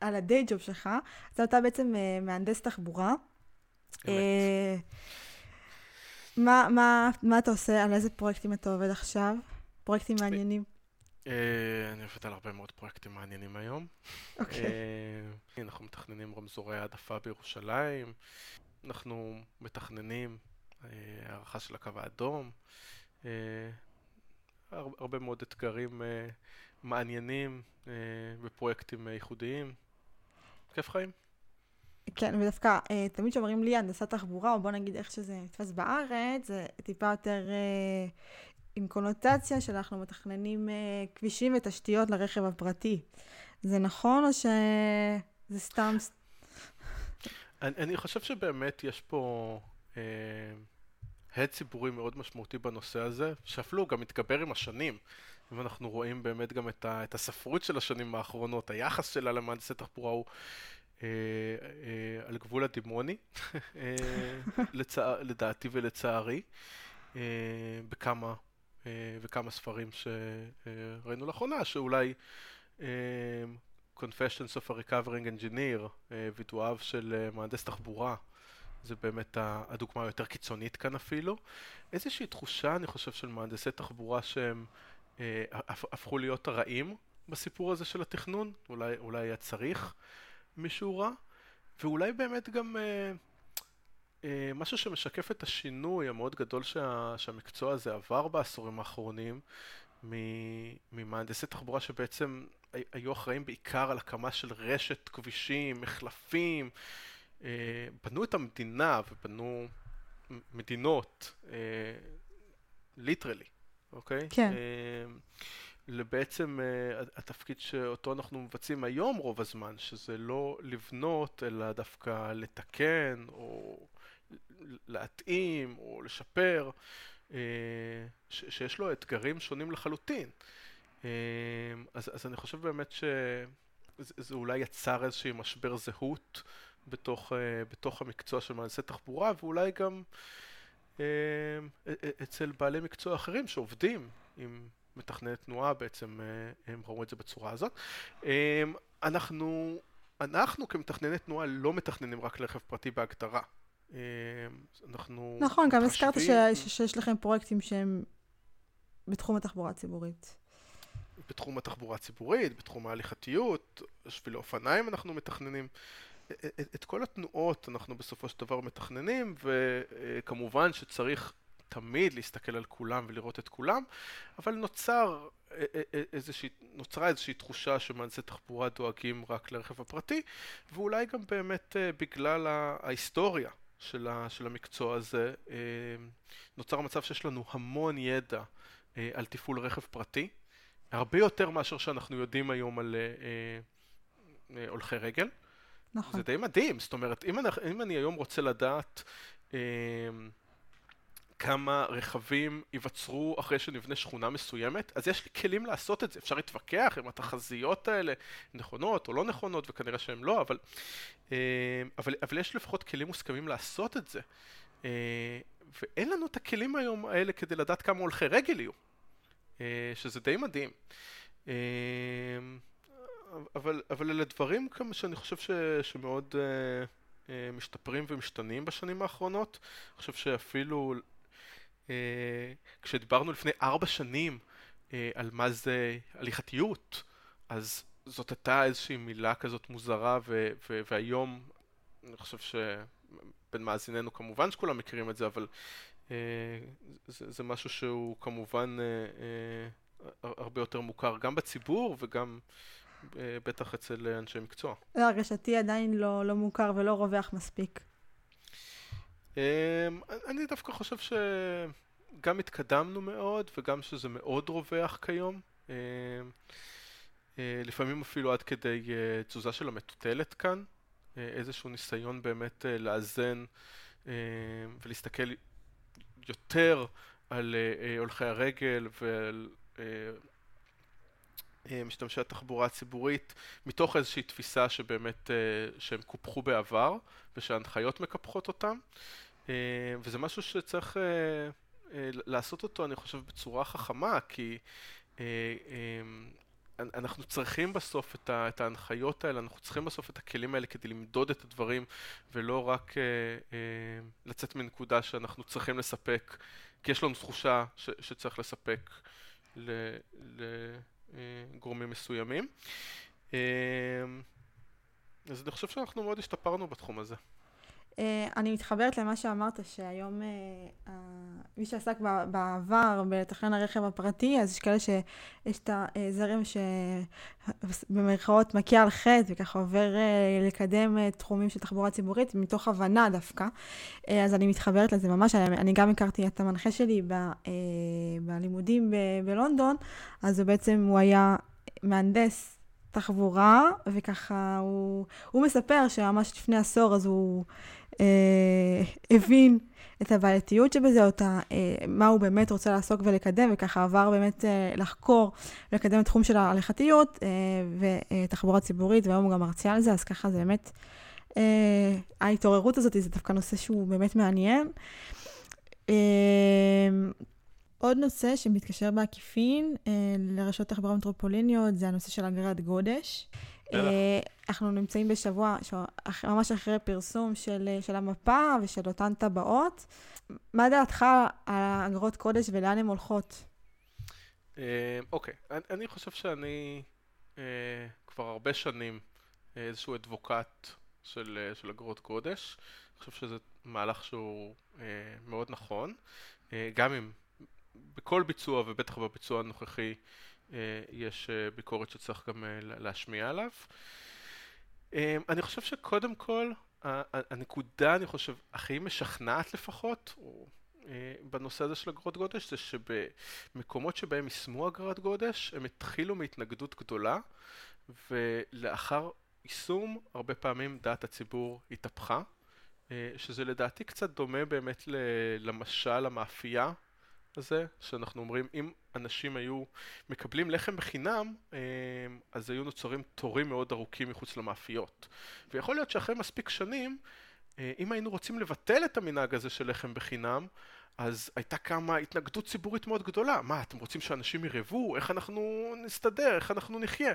על הדיי ג'וב שלך. אז אתה בעצם מהנדס תחבורה. אמת. מה, מה, מה אתה עושה? על איזה פרויקטים אתה עובד עכשיו? פרויקטים מעניינים. אני עובד על הרבה מאוד פרויקטים מעניינים היום. אוקיי. אנחנו מתכננים רמזורי העדפה בירושלים. אנחנו מתכננים הערכה של הקו האדום, אה, הרבה מאוד אתגרים אה, מעניינים בפרויקטים ייחודיים. כיף חיים. כן, ודווקא אה, תמיד כשאומרים לי הנדסת תחבורה, או בוא נגיד איך שזה נתפס בארץ, זה טיפה יותר אה, עם קונוטציה שאנחנו מתכננים אה, כבישים ותשתיות לרכב הפרטי. זה נכון או שזה סתם... אני, אני חושב שבאמת יש פה אה, הד ציבורי מאוד משמעותי בנושא הזה, שאפילו גם מתגבר עם השנים. אם אנחנו רואים באמת גם את, ה, את הספרות של השנים האחרונות, היחס שלה למהנדסי תחבורה הוא אה, אה, על גבול הדימוני, אה, לצע, לדעתי ולצערי, אה, בכמה, אה, וכמה ספרים שראינו לאחרונה, שאולי אה, Confessions of a Recovering Engineer, אה, וידואיו של אה, מהנדס תחבורה, זה באמת הדוגמה היותר קיצונית כאן אפילו. איזושהי תחושה, אני חושב, של מהנדסי תחבורה שהם אה, הפכו להיות הרעים בסיפור הזה של התכנון, אולי, אולי היה צריך מישהו רע, ואולי באמת גם אה, אה, משהו שמשקף את השינוי המאוד גדול שה, שהמקצוע הזה עבר בעשורים האחרונים, ממהנדסי תחבורה שבעצם היו אחראים בעיקר על הקמה של רשת כבישים, מחלפים, בנו את המדינה ובנו מדינות, ליטרלי, אה, אוקיי? כן. אה, לבעצם התפקיד שאותו אנחנו מבצעים היום רוב הזמן, שזה לא לבנות, אלא דווקא לתקן, או להתאים, או לשפר, שיש לו אתגרים שונים לחלוטין. אז, אז אני חושב באמת שזה אולי יצר איזשהי משבר זהות בתוך, uh, בתוך המקצוע של מהנדסי תחבורה, ואולי גם uh, אצל בעלי מקצוע אחרים שעובדים עם מתכנני תנועה, בעצם uh, הם ראו את זה בצורה הזאת. Uh, אנחנו, אנחנו כמתכנני תנועה לא מתכננים רק לרכב פרטי בהגדרה. אנחנו... נכון, גם הזכרת שיש לכם פרויקטים שהם בתחום התחבורה הציבורית. בתחום התחבורה הציבורית, בתחום ההליכתיות, שבילי אופניים אנחנו מתכננים. את, את כל התנועות אנחנו בסופו של דבר מתכננים, וכמובן שצריך תמיד להסתכל על כולם ולראות את כולם, אבל נוצר איזושהי, נוצרה איזושהי תחושה שמהנדסי תחבורה דואגים רק לרכב הפרטי, ואולי גם באמת אה, בגלל ההיסטוריה של, ה, של המקצוע הזה, אה, נוצר מצב שיש לנו המון ידע אה, על תפעול רכב פרטי, הרבה יותר מאשר שאנחנו יודעים היום על הולכי רגל. נכון. זה די מדהים, זאת אומרת, אם אני, אם אני היום רוצה לדעת אה, כמה רכבים ייווצרו אחרי שנבנה שכונה מסוימת, אז יש לי כלים לעשות את זה. אפשר להתווכח אם התחזיות האלה נכונות או לא נכונות, וכנראה שהן לא, אבל, אה, אבל, אבל יש לפחות כלים מוסכמים לעשות את זה. אה, ואין לנו את הכלים היום האלה כדי לדעת כמה הולכי רגל יהיו, אה, שזה די מדהים. אה, אבל, אבל אלה דברים כמה שאני חושב ש, שמאוד uh, uh, משתפרים ומשתנים בשנים האחרונות. אני חושב שאפילו uh, כשדיברנו לפני ארבע שנים uh, על מה זה הליכתיות, אז זאת הייתה איזושהי מילה כזאת מוזרה, ו, ו, והיום אני חושב שבין מאזיננו כמובן שכולם מכירים את זה, אבל uh, זה, זה משהו שהוא כמובן uh, uh, הרבה יותר מוכר גם בציבור וגם בטח אצל אנשי מקצוע. לא, הרגשתי עדיין לא, לא מוכר ולא רווח מספיק. אמ, אני דווקא חושב שגם התקדמנו מאוד וגם שזה מאוד רווח כיום. אמ, אה, לפעמים אפילו עד כדי אה, תזוזה של המטוטלת כאן, איזשהו ניסיון באמת לאזן ולהסתכל יותר על הולכי הרגל ועל אה, משתמשי התחבורה הציבורית מתוך איזושהי תפיסה שבאמת, אה, שהם קופחו בעבר ושההנחיות מקפחות אותם אה, וזה משהו שצריך לעשות אותו אני חושב בצורה חכמה כי אנחנו צריכים בסוף את, ההנחיות האלה, אנחנו צריכים בסוף את הכלים האלה כדי למדוד את הדברים ולא רק אה, אה, לצאת מנקודה שאנחנו צריכים לספק, כי יש לנו תחושה שצריך לספק ל, אה, גורמים מסוימים. אה, אז אני חושב שאנחנו מאוד השתפרנו בתחום הזה. אה, אני מתחברת למה שאמרת, שהיום uh, מי שעסק בעבר בלתכנן הרכב הפרטי, אז יש כאלה שיש את הזרם שבמרכאות מכה על חטא וככה עובר לקדם תחומים של תחבורה ציבורית, מתוך הבנה דווקא. אז אני מתחברת לזה ממש, אני, גם הכרתי את המנחה שלי ב, בלימודים ב- בלונדון, אז הוא בעצם, הוא היה מהנדס תחבורה, וככה הוא, הוא מספר שממש לפני עשור אז הוא אה, הבין את הבעייתיות שבזה, או את ה, אה, מה הוא באמת רוצה לעסוק ולקדם, וככה עבר באמת אה, לחקור, לקדם את תחום של ההליכתיות אה, ותחבורה ציבורית, והיום הוא גם מרצה על זה, אז ככה זה באמת, אה, ההתעוררות הזאת זה דווקא נושא שהוא באמת מעניין. אה, עוד נושא שמתקשר בעקיפין אה, לרשויות תחבורה מטרופוליניות, זה הנושא של אגרת גודש. אה, אנחנו נמצאים בשבוע, ממש אחרי פרסום של, אה, של המפה ושל אותן טבעות. מה דעתך על אגרות קודש ולאן הן הולכות? אה, אוקיי, אני חושב שאני כבר הרבה שנים איזשהו אדבוקט של, של אגרות קודש. אני חושב שזה מהלך שהוא מאוד נכון, גם אם בכל ביצוע ובטח בביצוע הנוכחי אה, יש אה, ביקורת שצריך גם אה, להשמיע עליו. אני חושב שקודם כל, הנקודה, אני חושב, הכי משכנעת לפחות, בנושא הזה של אגרות גודש, זה שבמקומות שבהם יישמו אגרת גודש, הם התחילו מהתנגדות גדולה, ולאחר יישום, הרבה פעמים דעת הציבור התהפכה, שזה לדעתי קצת דומה באמת למשל המאפייה הזה, שאנחנו אומרים, אם אנשים היו מקבלים לחם בחינם, אה, אז היו נוצרים תורים מאוד ארוכים מחוץ למאפיות. ויכול להיות שאחרי מספיק שנים, אה, אם היינו רוצים לבטל את המנהג הזה של לחם בחינם, אז הייתה קמה התנגדות ציבורית מאוד גדולה. מה, אתם רוצים שאנשים ירעבו? איך אנחנו נסתדר? איך אנחנו נחיה?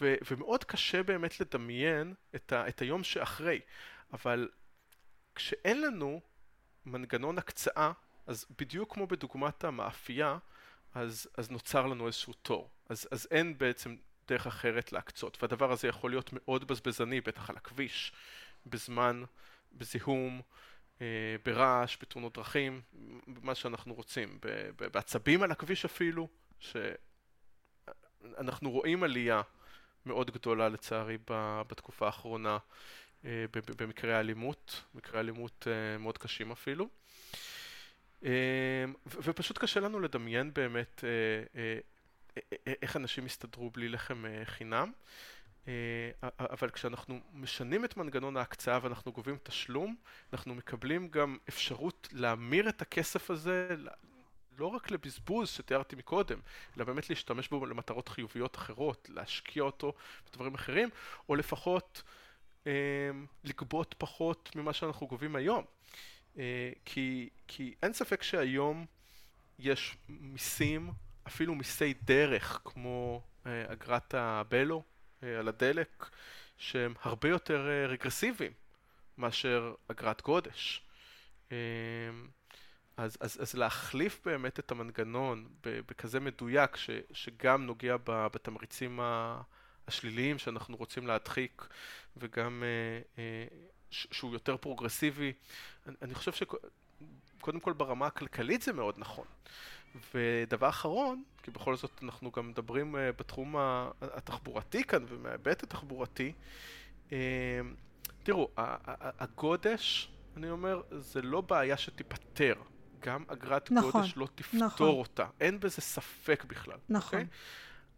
ו- ומאוד קשה באמת לדמיין את, ה- את היום שאחרי. אבל כשאין לנו מנגנון הקצאה אז בדיוק כמו בדוגמת המאפייה, אז, אז נוצר לנו איזשהו תור. אז, אז אין בעצם דרך אחרת להקצות, והדבר הזה יכול להיות מאוד בזבזני, בטח על הכביש, בזמן, בזיהום, אה, ברעש, בתאונות דרכים, מה שאנחנו רוצים, בעצבים על הכביש אפילו, שאנחנו רואים עלייה מאוד גדולה לצערי בתקופה האחרונה אה, במקרי אלימות, מקרי אלימות אה, מאוד קשים אפילו. אמ, ופשוט קשה לנו לדמיין באמת אה, אה, אה, איך אנשים יסתדרו בלי לחם חינם. אבל כשאנחנו משנים את מנגנון ההקצאה ואנחנו גובים תשלום, אנחנו מקבלים גם אפשרות להמיר את הכסף הזה לא רק לבזבוז שתיארתי מקודם, אלא באמת להשתמש בו למטרות חיוביות אחרות, להשקיע אותו בדברים אחרים, או לפחות אה, לגבות פחות ממה שאנחנו גובים היום. אה, כי, כי אין ספק שהיום יש מיסים, אפילו מיסי דרך, כמו אה, אגרת הבלו אה, על הדלק, שהם הרבה יותר רגרסיביים מאשר אגרת גודש. אז, אז, אז להחליף באמת את המנגנון בכזה מדויק, ש, שגם נוגע בתמריצים השליליים שאנחנו רוצים להדחיק, וגם שהוא יותר פרוגרסיבי. אני, אני חושב שקודם כל ברמה הכלכלית זה מאוד נכון. ודבר אחרון, כי בכל זאת אנחנו גם מדברים uh, בתחום התחבורתי כאן ומההיבט התחבורתי, uh, תראו, הגודש, אני אומר, זה לא בעיה שתיפתר. גם אגרת נכון, גודש לא תפתור נכון. אותה. אין בזה ספק בכלל. נכון. Okay? אוקיי?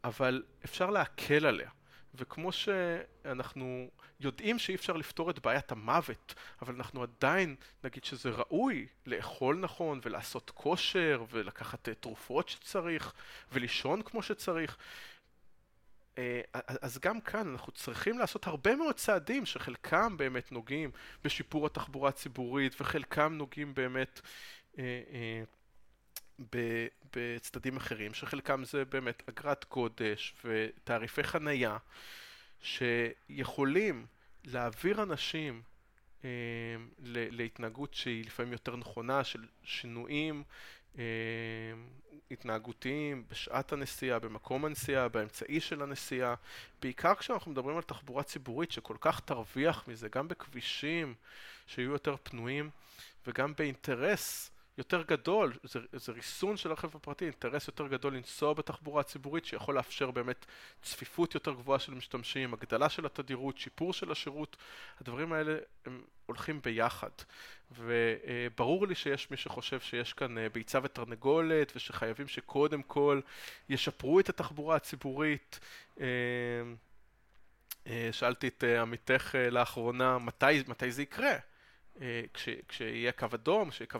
אבל אפשר להקל עליה. וכמו שאנחנו יודעים שאי אפשר לפתור את בעיית המוות, אבל אנחנו עדיין נגיד שזה ראוי לאכול נכון ולעשות כושר ולקחת אה, תרופות שצריך ולישון כמו שצריך. אה, אז גם כאן אנחנו צריכים לעשות הרבה מאוד צעדים שחלקם באמת נוגעים בשיפור התחבורה הציבורית וחלקם נוגעים באמת אה, בצדדים אחרים, שחלקם זה באמת אגרת גודש ותעריפי חנייה, שיכולים להעביר אנשים אה, להתנהגות שהיא לפעמים יותר נכונה, של שינויים התנהגותיים בשעת הנסיעה, במקום הנסיעה, באמצעי של הנסיעה, בעיקר כשאנחנו מדברים על תחבורה ציבורית שכל כך תרוויח מזה, גם בכבישים שיהיו יותר פנויים וגם באינטרס יותר גדול, זה, זה ריסון של הרכב הפרטי, אינטרס יותר גדול לנסוע בתחבורה הציבורית שיכול לאפשר באמת צפיפות יותר גבוהה של משתמשים, הגדלה של התדירות, שיפור של השירות, הדברים האלה הם הולכים ביחד. וברור לי שיש מי שחושב שיש כאן אה, ביצה ותרנגולת ושחייבים שקודם כל ישפרו את התחבורה הציבורית. אה, אה, שאלתי את עמיתך לאחרונה מתי, מתי זה יקרה. כש, כשיהיה קו אדום, כשיהיה קו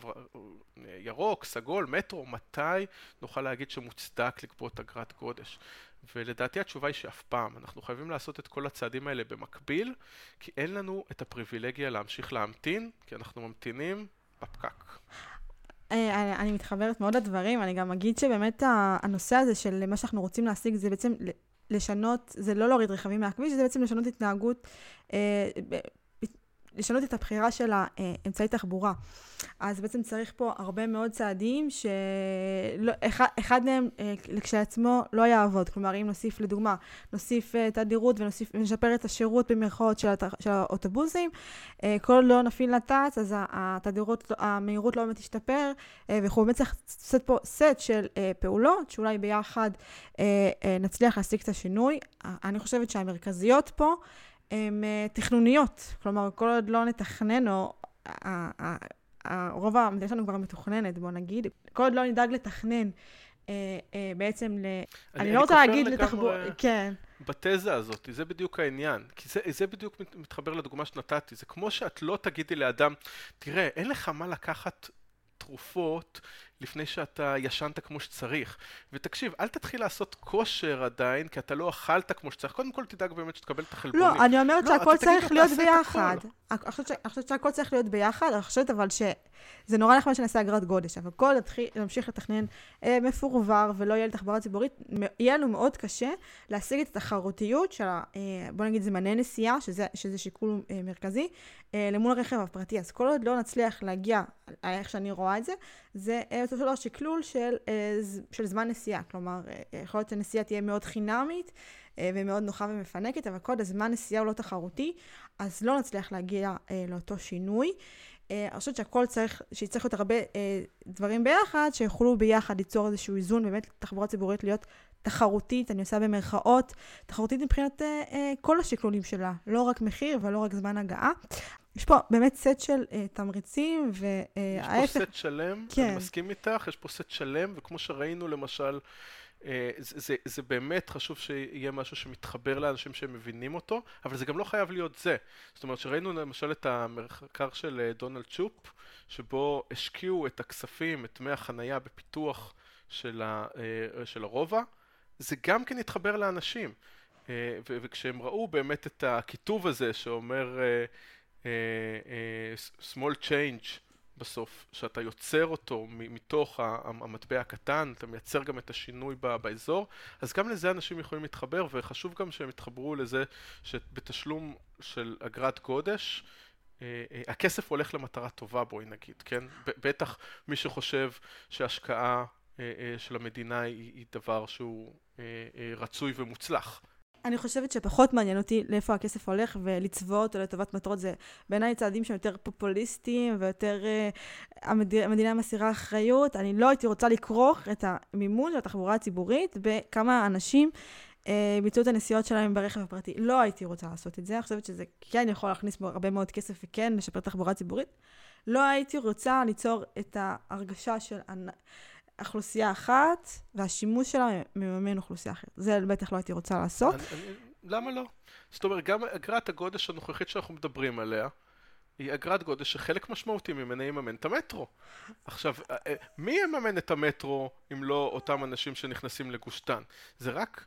ירוק, סגול, מטרו, מתי נוכל להגיד שמוצדק לגבות אגרת גודש? ולדעתי התשובה היא שאף פעם. אנחנו חייבים לעשות את כל הצעדים האלה במקביל, כי אין לנו את הפריבילגיה להמשיך להמתין, כי אנחנו ממתינים בפקק. אה, אני מתחברת מאוד לדברים, אני גם אגיד שבאמת הנושא הזה של מה שאנחנו רוצים להשיג זה בעצם לשנות, זה לא להוריד רכבים מהכביש, זה בעצם לשנות התנהגות אה, לשנות את הבחירה של האמצעי תחבורה. אז בעצם צריך פה הרבה מאוד צעדים שאחד מהם אה, כשלעצמו לא יעבוד. כלומר, אם נוסיף לדוגמה, נוסיף אה, תדירות ונשפר את השירות במירכאות של, הת, של האוטובוסים, אה, כל לא נפעיל נת"צ, אז התדירות, המהירות לא באמת תשתפר, וכו'. באמת צריך לעשות פה סט של פעולות, שאולי ביחד נצליח להשיג את השינוי. אני חושבת שהמרכזיות פה, הן אה, תכנוניות. כלומר, כל עוד לא נתכנן, או רוב המדינה שלנו כבר מתוכננת, בוא נגיד, כל עוד לא נדאג לתכנן אה, אה, בעצם ל... אני, אני לא רוצה להגיד לתחבורה... כן. בתזה הזאת, זה בדיוק העניין. כי זה, זה בדיוק מתחבר לדוגמה שנתתי. זה כמו שאת לא תגידי לאדם, תראה, אין לך מה לקחת תרופות לפני שאתה ישנת כמו שצריך. ותקשיב, אל תתחיל לעשות כושר עדיין, כי אתה לא אכלת כמו שצריך. קודם כל תדאג באמת שתקבל את החלבונים. לא, אני אומרת לא, שהכל צריך להיות ביחד. אני חושבת שהכל צריך להיות ביחד, אני חושבת אבל שזה נורא נחמד שנעשה אגרת גודש, אבל כל נתחיל להמשיך לתכנן אה, מפורבר ולא יהיה לתחבורה ציבורית, יהיה לנו מאוד קשה להשיג את התחרותיות של, אה, בוא נגיד, זמני נסיעה, שזה, שזה שיקול אה, מרכזי, אה, למול הרכב הפרטי. אז כל עוד לא נצליח להגיע, איך שאני רואה את זה, זה אה, בסופו של דבר שקלול של, אה, של זמן נסיעה. כלומר, יכול להיות שהנסיעה תהיה מאוד חינמית ומאוד נוחה ומפנקת, אבל כל הזמן נסיעה הוא לא תחרותי, אז לא נצליח להגיע לאותו שינוי. אני חושבת שהכל צריך, שיצטרך להיות הרבה דברים ביחד, שיוכלו ביחד ליצור איזשהו איזון, באמת תחבורה ציבורית להיות תחרותית, אני עושה במרכאות, תחרותית מבחינת אה, אה, כל השקלולים שלה, לא רק מחיר ולא רק זמן הגעה. יש פה באמת סט של uh, תמריצים, וההפך... יש פה סט שלם, כן. אני מסכים איתך, יש פה סט שלם, וכמו שראינו למשל, uh, זה, זה, זה באמת חשוב שיהיה משהו שמתחבר לאנשים שהם מבינים אותו, אבל זה גם לא חייב להיות זה. זאת אומרת, שראינו למשל את המחקר של uh, דונלד צ'ופ, שבו השקיעו את הכספים, את דמי החנייה בפיתוח של, ה, uh, של הרובע, זה גם כן התחבר לאנשים. וכשהם ראו באמת את הכיתוב הזה שאומר... אה, אה, small change בסוף, שאתה יוצר אותו מתוך המטבע הקטן, אתה מייצר גם את השינוי באזור, אז גם לזה אנשים יכולים להתחבר, וחשוב גם שהם יתחברו לזה שבתשלום של אגרת גודש, אה, הכסף הולך למטרה טובה בואי נגיד, כן? בטח מי שחושב שהשקעה של המדינה היא דבר שהוא רצוי ומוצלח. אני חושבת שפחות מעניין אותי לאיפה הכסף הולך ולצבוע אותו לטובת מטרות. זה בעיניי צעדים שהם יותר פופוליסטיים ויותר... Uh, המדינה, מסירה אחריות. אני לא הייתי רוצה לכרוך את המימון של התחבורה הציבורית בכמה אנשים ביצעו את הנסיעות שלהם ברכב הפרטי. לא הייתי רוצה לעשות את זה. אני חושבת שזה כן יכול להכניס בו הרבה מאוד כסף וכן לשפר תחבורה ציבורית. לא הייתי רוצה ליצור את ההרגשה של... אוכלוסייה אחת, והשימוש שלה מממן אוכלוסייה אחרת. זה בטח לא הייתי רוצה לעשות. למה לא? זאת אומרת, גם אגרת הגודש הנוכחית שאנחנו מדברים עליה, היא אגרת גודש שחלק משמעותי ממנה יממן את המטרו. עכשיו, אה, אה, מי יממן את המטרו אם לא אותם אנשים שנכנסים לגוש דן? זה רק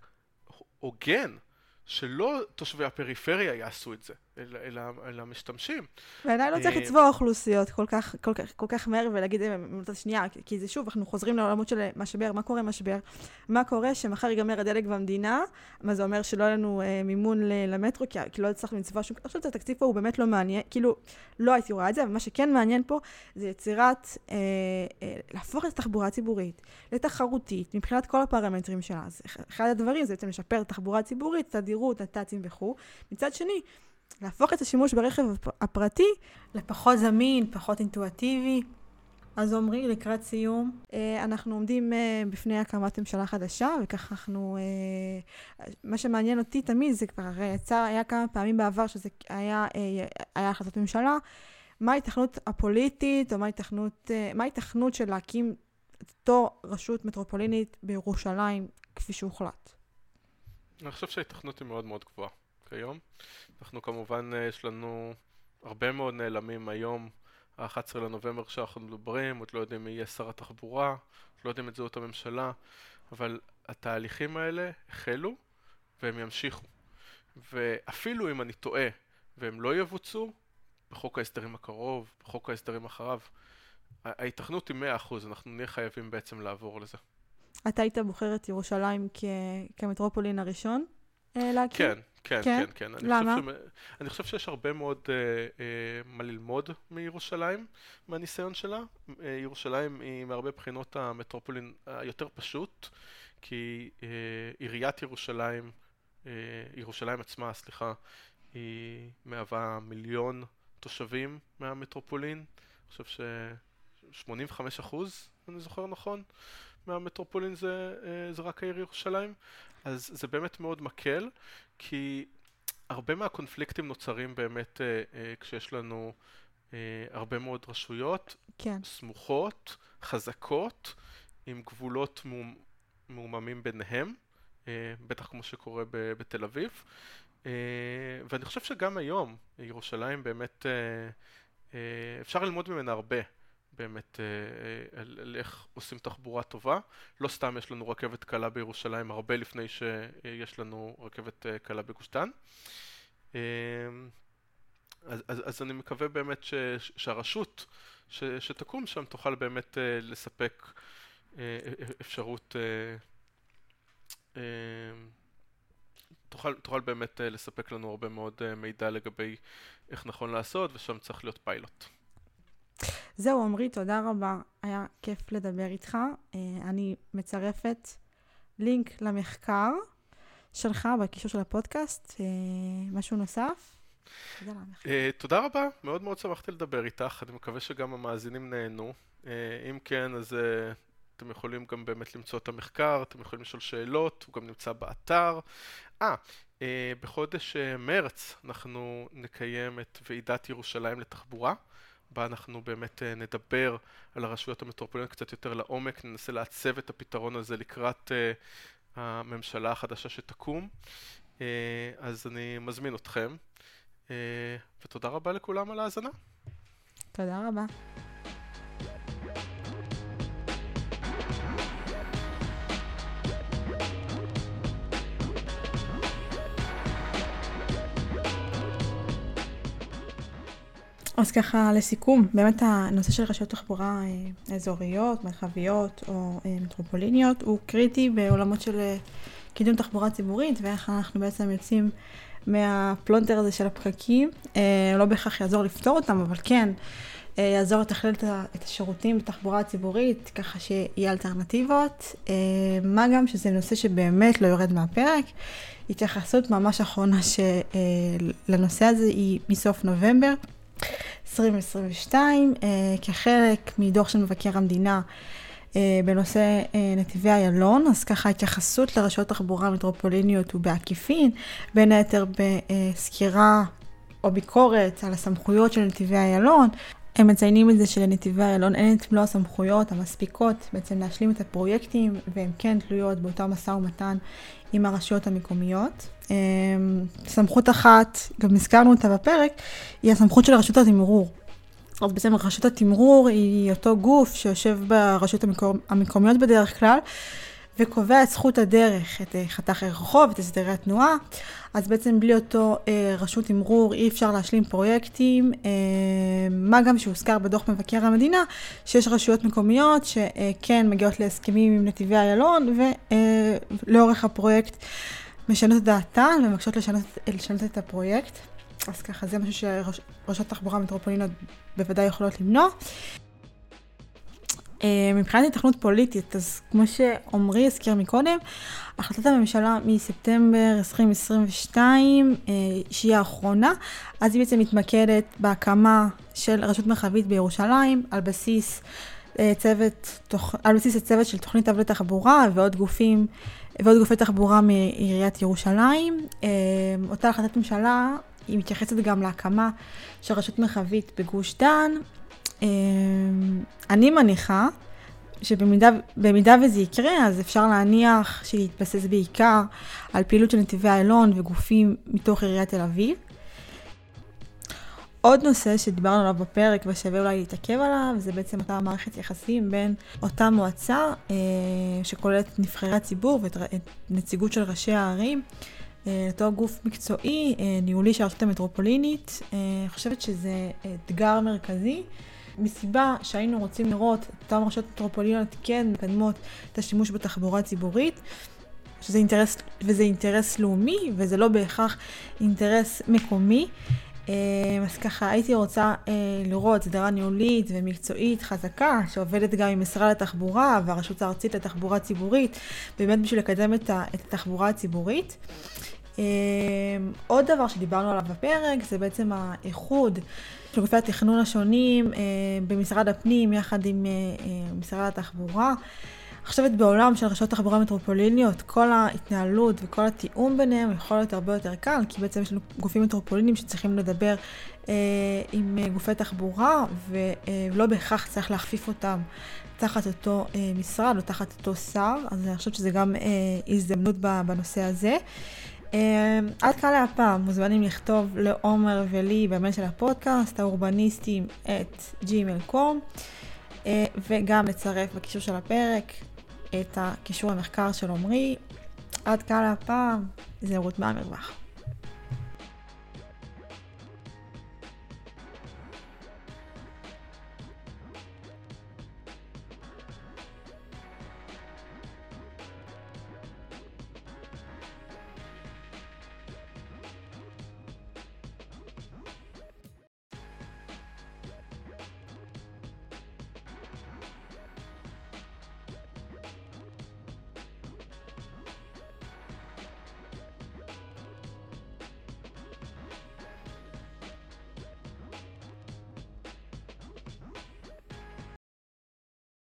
הוגן שלא תושבי הפריפריה יעשו את זה, אל, אל, אל המשתמשים. בעיניי לא צריך אה, לצבוע אוכלוסיות כל כך, כל, כך, כל כך מהר ולהגיד את זה שנייה, כי זה שוב, אנחנו חוזרים לעולמות של משבר, מה קורה משבר? מה קורה שמחר ייגמר הדלק במדינה, מה זה אומר שלא יהיה לנו אה, מימון למטרו, כי, כי לא הצלחנו לצבוע שום... אני חושבת שהתקציב פה הוא באמת לא מעניין, כאילו, לא הייתי רואה את זה, אבל מה שכן מעניין פה זה יצירת, אה, אה, להפוך את התחבורה הציבורית לתחרותית מבחינת כל הפרמטרים שלה. אז אחד הדברים זה בעצם לשפר את התחבורה הציבורית, תדירות, נת"צים וכו'. מצד שני, להפוך את השימוש ברכב הפרטי לפחות זמין, פחות אינטואטיבי. אז עמרי, לקראת סיום, אה, אנחנו עומדים אה, בפני הקמת ממשלה חדשה, וככה אנחנו... אה, מה שמעניין אותי תמיד, זה כבר יצא, היה כמה פעמים בעבר שזה היה, היה החלטת ממשלה, מה ההתכנות הפוליטית, או מה ההתכנות, מה ההתכנות של להקים את אותו רשות מטרופולינית בירושלים, כפי שהוחלט? אני חושב שההתכנות היא מאוד מאוד גבוהה כיום. אנחנו כמובן, אה, יש לנו הרבה מאוד נעלמים היום, ה-11 לנובמבר שאנחנו מדברים, עוד לא יודעים מי יהיה שר התחבורה, לא יודעים את זהות הממשלה, אבל התהליכים האלה החלו והם ימשיכו. ואפילו אם אני טועה והם לא יבוצעו, בחוק ההסדרים הקרוב, בחוק ההסדרים אחריו, ההיתכנות היא 100%, אנחנו נהיה חייבים בעצם לעבור לזה. אתה היית בוחר את ירושלים כ... כמטרופולין הראשון אה, להקים? כן, כן, כן, כן. כן. למה? אני חושב, ש... אני חושב שיש הרבה מאוד אה, אה, מה ללמוד מירושלים, מהניסיון שלה. אה, ירושלים היא מהרבה בחינות המטרופולין היותר פשוט, כי אה, עיריית ירושלים, אה, ירושלים עצמה, סליחה, היא מהווה מיליון תושבים מהמטרופולין. אני חושב ש... 85 אחוז, אני זוכר נכון, מהמטרופולין זה, אה, זה רק העיר ירושלים. אז זה באמת מאוד מקל, כי הרבה מהקונפליקטים נוצרים באמת אה, אה, כשיש לנו הרבה מאוד רשויות כן. סמוכות, חזקות, עם גבולות מעוממים ביניהם, בטח כמו שקורה בתל אביב. ואני חושב שגם היום ירושלים באמת, אפשר ללמוד ממנה הרבה. באמת אה, על, על איך עושים תחבורה טובה. לא סתם יש לנו רכבת קלה בירושלים הרבה לפני שיש לנו רכבת אה, קלה בגוש דן. אה, אז, אז, אז אני מקווה באמת ש, שהרשות ש, שתקום שם תוכל באמת לספק אפשרות, תוכל, תוכל באמת לספק לנו הרבה מאוד מידע לגבי איך נכון לעשות ושם צריך להיות פיילוט. זהו, עמרי, תודה רבה. היה כיף לדבר איתך. אה, אני מצרפת לינק למחקר שלך בקישור של הפודקאסט. אה, משהו נוסף? אה, תודה רבה, מאוד מאוד שמחתי לדבר איתך. אני מקווה שגם המאזינים נהנו. אם כן, אז אתם יכולים גם באמת למצוא את המחקר, אתם יכולים לשאול שאלות, הוא גם נמצא באתר. אה, בחודש מרץ אנחנו נקיים את ועידת ירושלים לתחבורה. בה אנחנו באמת אה, נדבר על הרשויות המטרופוליניות קצת יותר לעומק, ננסה לעצב את הפתרון הזה לקראת אה, הממשלה החדשה שתקום. אה, אז אני מזמין אתכם, ותודה רבה לכולם על ההאזנה. תודה רבה. אז ככה לסיכום, באמת הנושא של רשויות תחבורה אה, אזוריות, מרחביות או אה, מטרופוליניות הוא קריטי בעולמות של אה, קידום תחבורה ציבורית ואיך אנחנו בעצם יוצאים מהפלונטר הזה של הפקקים. לא בהכרח יעזור לפתור אותם, אבל כן יעזור לתכלל את השירותים בתחבורה הציבורית, ככה שיהיה אלטרנטיבות. מה גם שזה נושא שבאמת לא יורד מהפרק. התייחסות ממש אחרונה לנושא הזה היא מסוף נובמבר. 2022, אה, כחלק מדוח של מבקר המדינה אה, בנושא אה, נתיבי איילון, אז ככה התייחסות לרשויות תחבורה מטרופוליניות ובעקיפין, בין היתר בסקירה או ביקורת על הסמכויות של נתיבי איילון. הם מציינים את זה שלנתיבי איילון אין את מלוא הסמכויות המספיקות בעצם להשלים את הפרויקטים, והן כן תלויות באותו משא ומתן עם הרשויות המקומיות. אמ, סמכות אחת, גם הזכרנו אותה בפרק, היא הסמכות של רשות התמרור. אז בעצם רשות התמרור היא אותו גוף שיושב ברשויות המקומיות בדרך כלל, וקובע את זכות הדרך, את חתך הרחוב, את הסדרי התנועה. אז בעצם בלי אותו אה, רשות תמרור אי אפשר להשלים פרויקטים, אה, מה גם שהוזכר בדוח מבקר המדינה, שיש רשויות מקומיות שכן אה, מגיעות להסכמים עם נתיבי איילון, ולאורך אה, הפרויקט משנות את דעתן ומבקשות לשנות, לשנות את הפרויקט. אז ככה, זה משהו שרשויות תחבורה מטרופוליניות בוודאי יכולות למנוע. אה, מבחינת התכנות פוליטית, אז כמו שעמרי הזכיר מקודם, החלטת הממשלה מספטמבר 2022, אה, שהיא האחרונה, אז היא בעצם מתמקדת בהקמה של רשות מרחבית בירושלים על בסיס אה, צוות, על בסיס הצוות של תוכנית אב לתחבורה ועוד גופים, ועוד גופי תחבורה מעיריית ירושלים. אותה החלטת ממשלה, היא מתייחסת גם להקמה של רשות מרחבית בגוש דן, אני מניחה שבמידה וזה יקרה, אז אפשר להניח שיתבסס בעיקר על פעילות של נתיבי איילון וגופים מתוך עיריית תל אביב. עוד נושא שדיברנו עליו בפרק ושווה אולי להתעכב עליו, זה בעצם אותה מערכת יחסים בין אותה מועצה אה, שכוללת נבחרי הציבור ואת נציגות של ראשי הערים, אה, אותו גוף מקצועי, אה, ניהולי של הרשות המטרופולינית. אה, אני חושבת שזה אתגר מרכזי. מסיבה שהיינו רוצים לראות את אותן רשויות מטרופוליניות כן מקדמות את השימוש בתחבורה ציבורית. שזה אינטרס, וזה אינטרס לאומי, וזה לא בהכרח אינטרס מקומי. אה, אז ככה, הייתי רוצה אה, לראות סדרה ניהולית ומקצועית חזקה, שעובדת גם עם משרד התחבורה והרשות הארצית לתחבורה ציבורית, באמת בשביל לקדם את התחבורה הציבורית. אה, עוד דבר שדיברנו עליו בפרק, זה בעצם האיחוד של גופי התכנון השונים אה, במשרד הפנים יחד עם אה, אה, משרד התחבורה. אני חושבת בעולם של רשויות תחבורה מטרופוליניות, כל ההתנהלות וכל התיאום ביניהם יכול להיות הרבה יותר קל, כי בעצם יש לנו גופים מטרופוליניים שצריכים לדבר אה, עם גופי תחבורה, ולא בהכרח צריך להכפיף אותם תחת אותו אה, משרד או תחת אותו שר, אז אני חושבת שזה גם אה, הזדמנות בנושא הזה. אמ, עד כאן להפעם, מוזמנים לכתוב לעומר ולי במייל של הפודקאסט, האורבניסטים את gmail.com אה, וגם לצרף בקישור של הפרק את הקישור למחקר של עומרי. עד כאן להפעם, זה רות מהמרווח.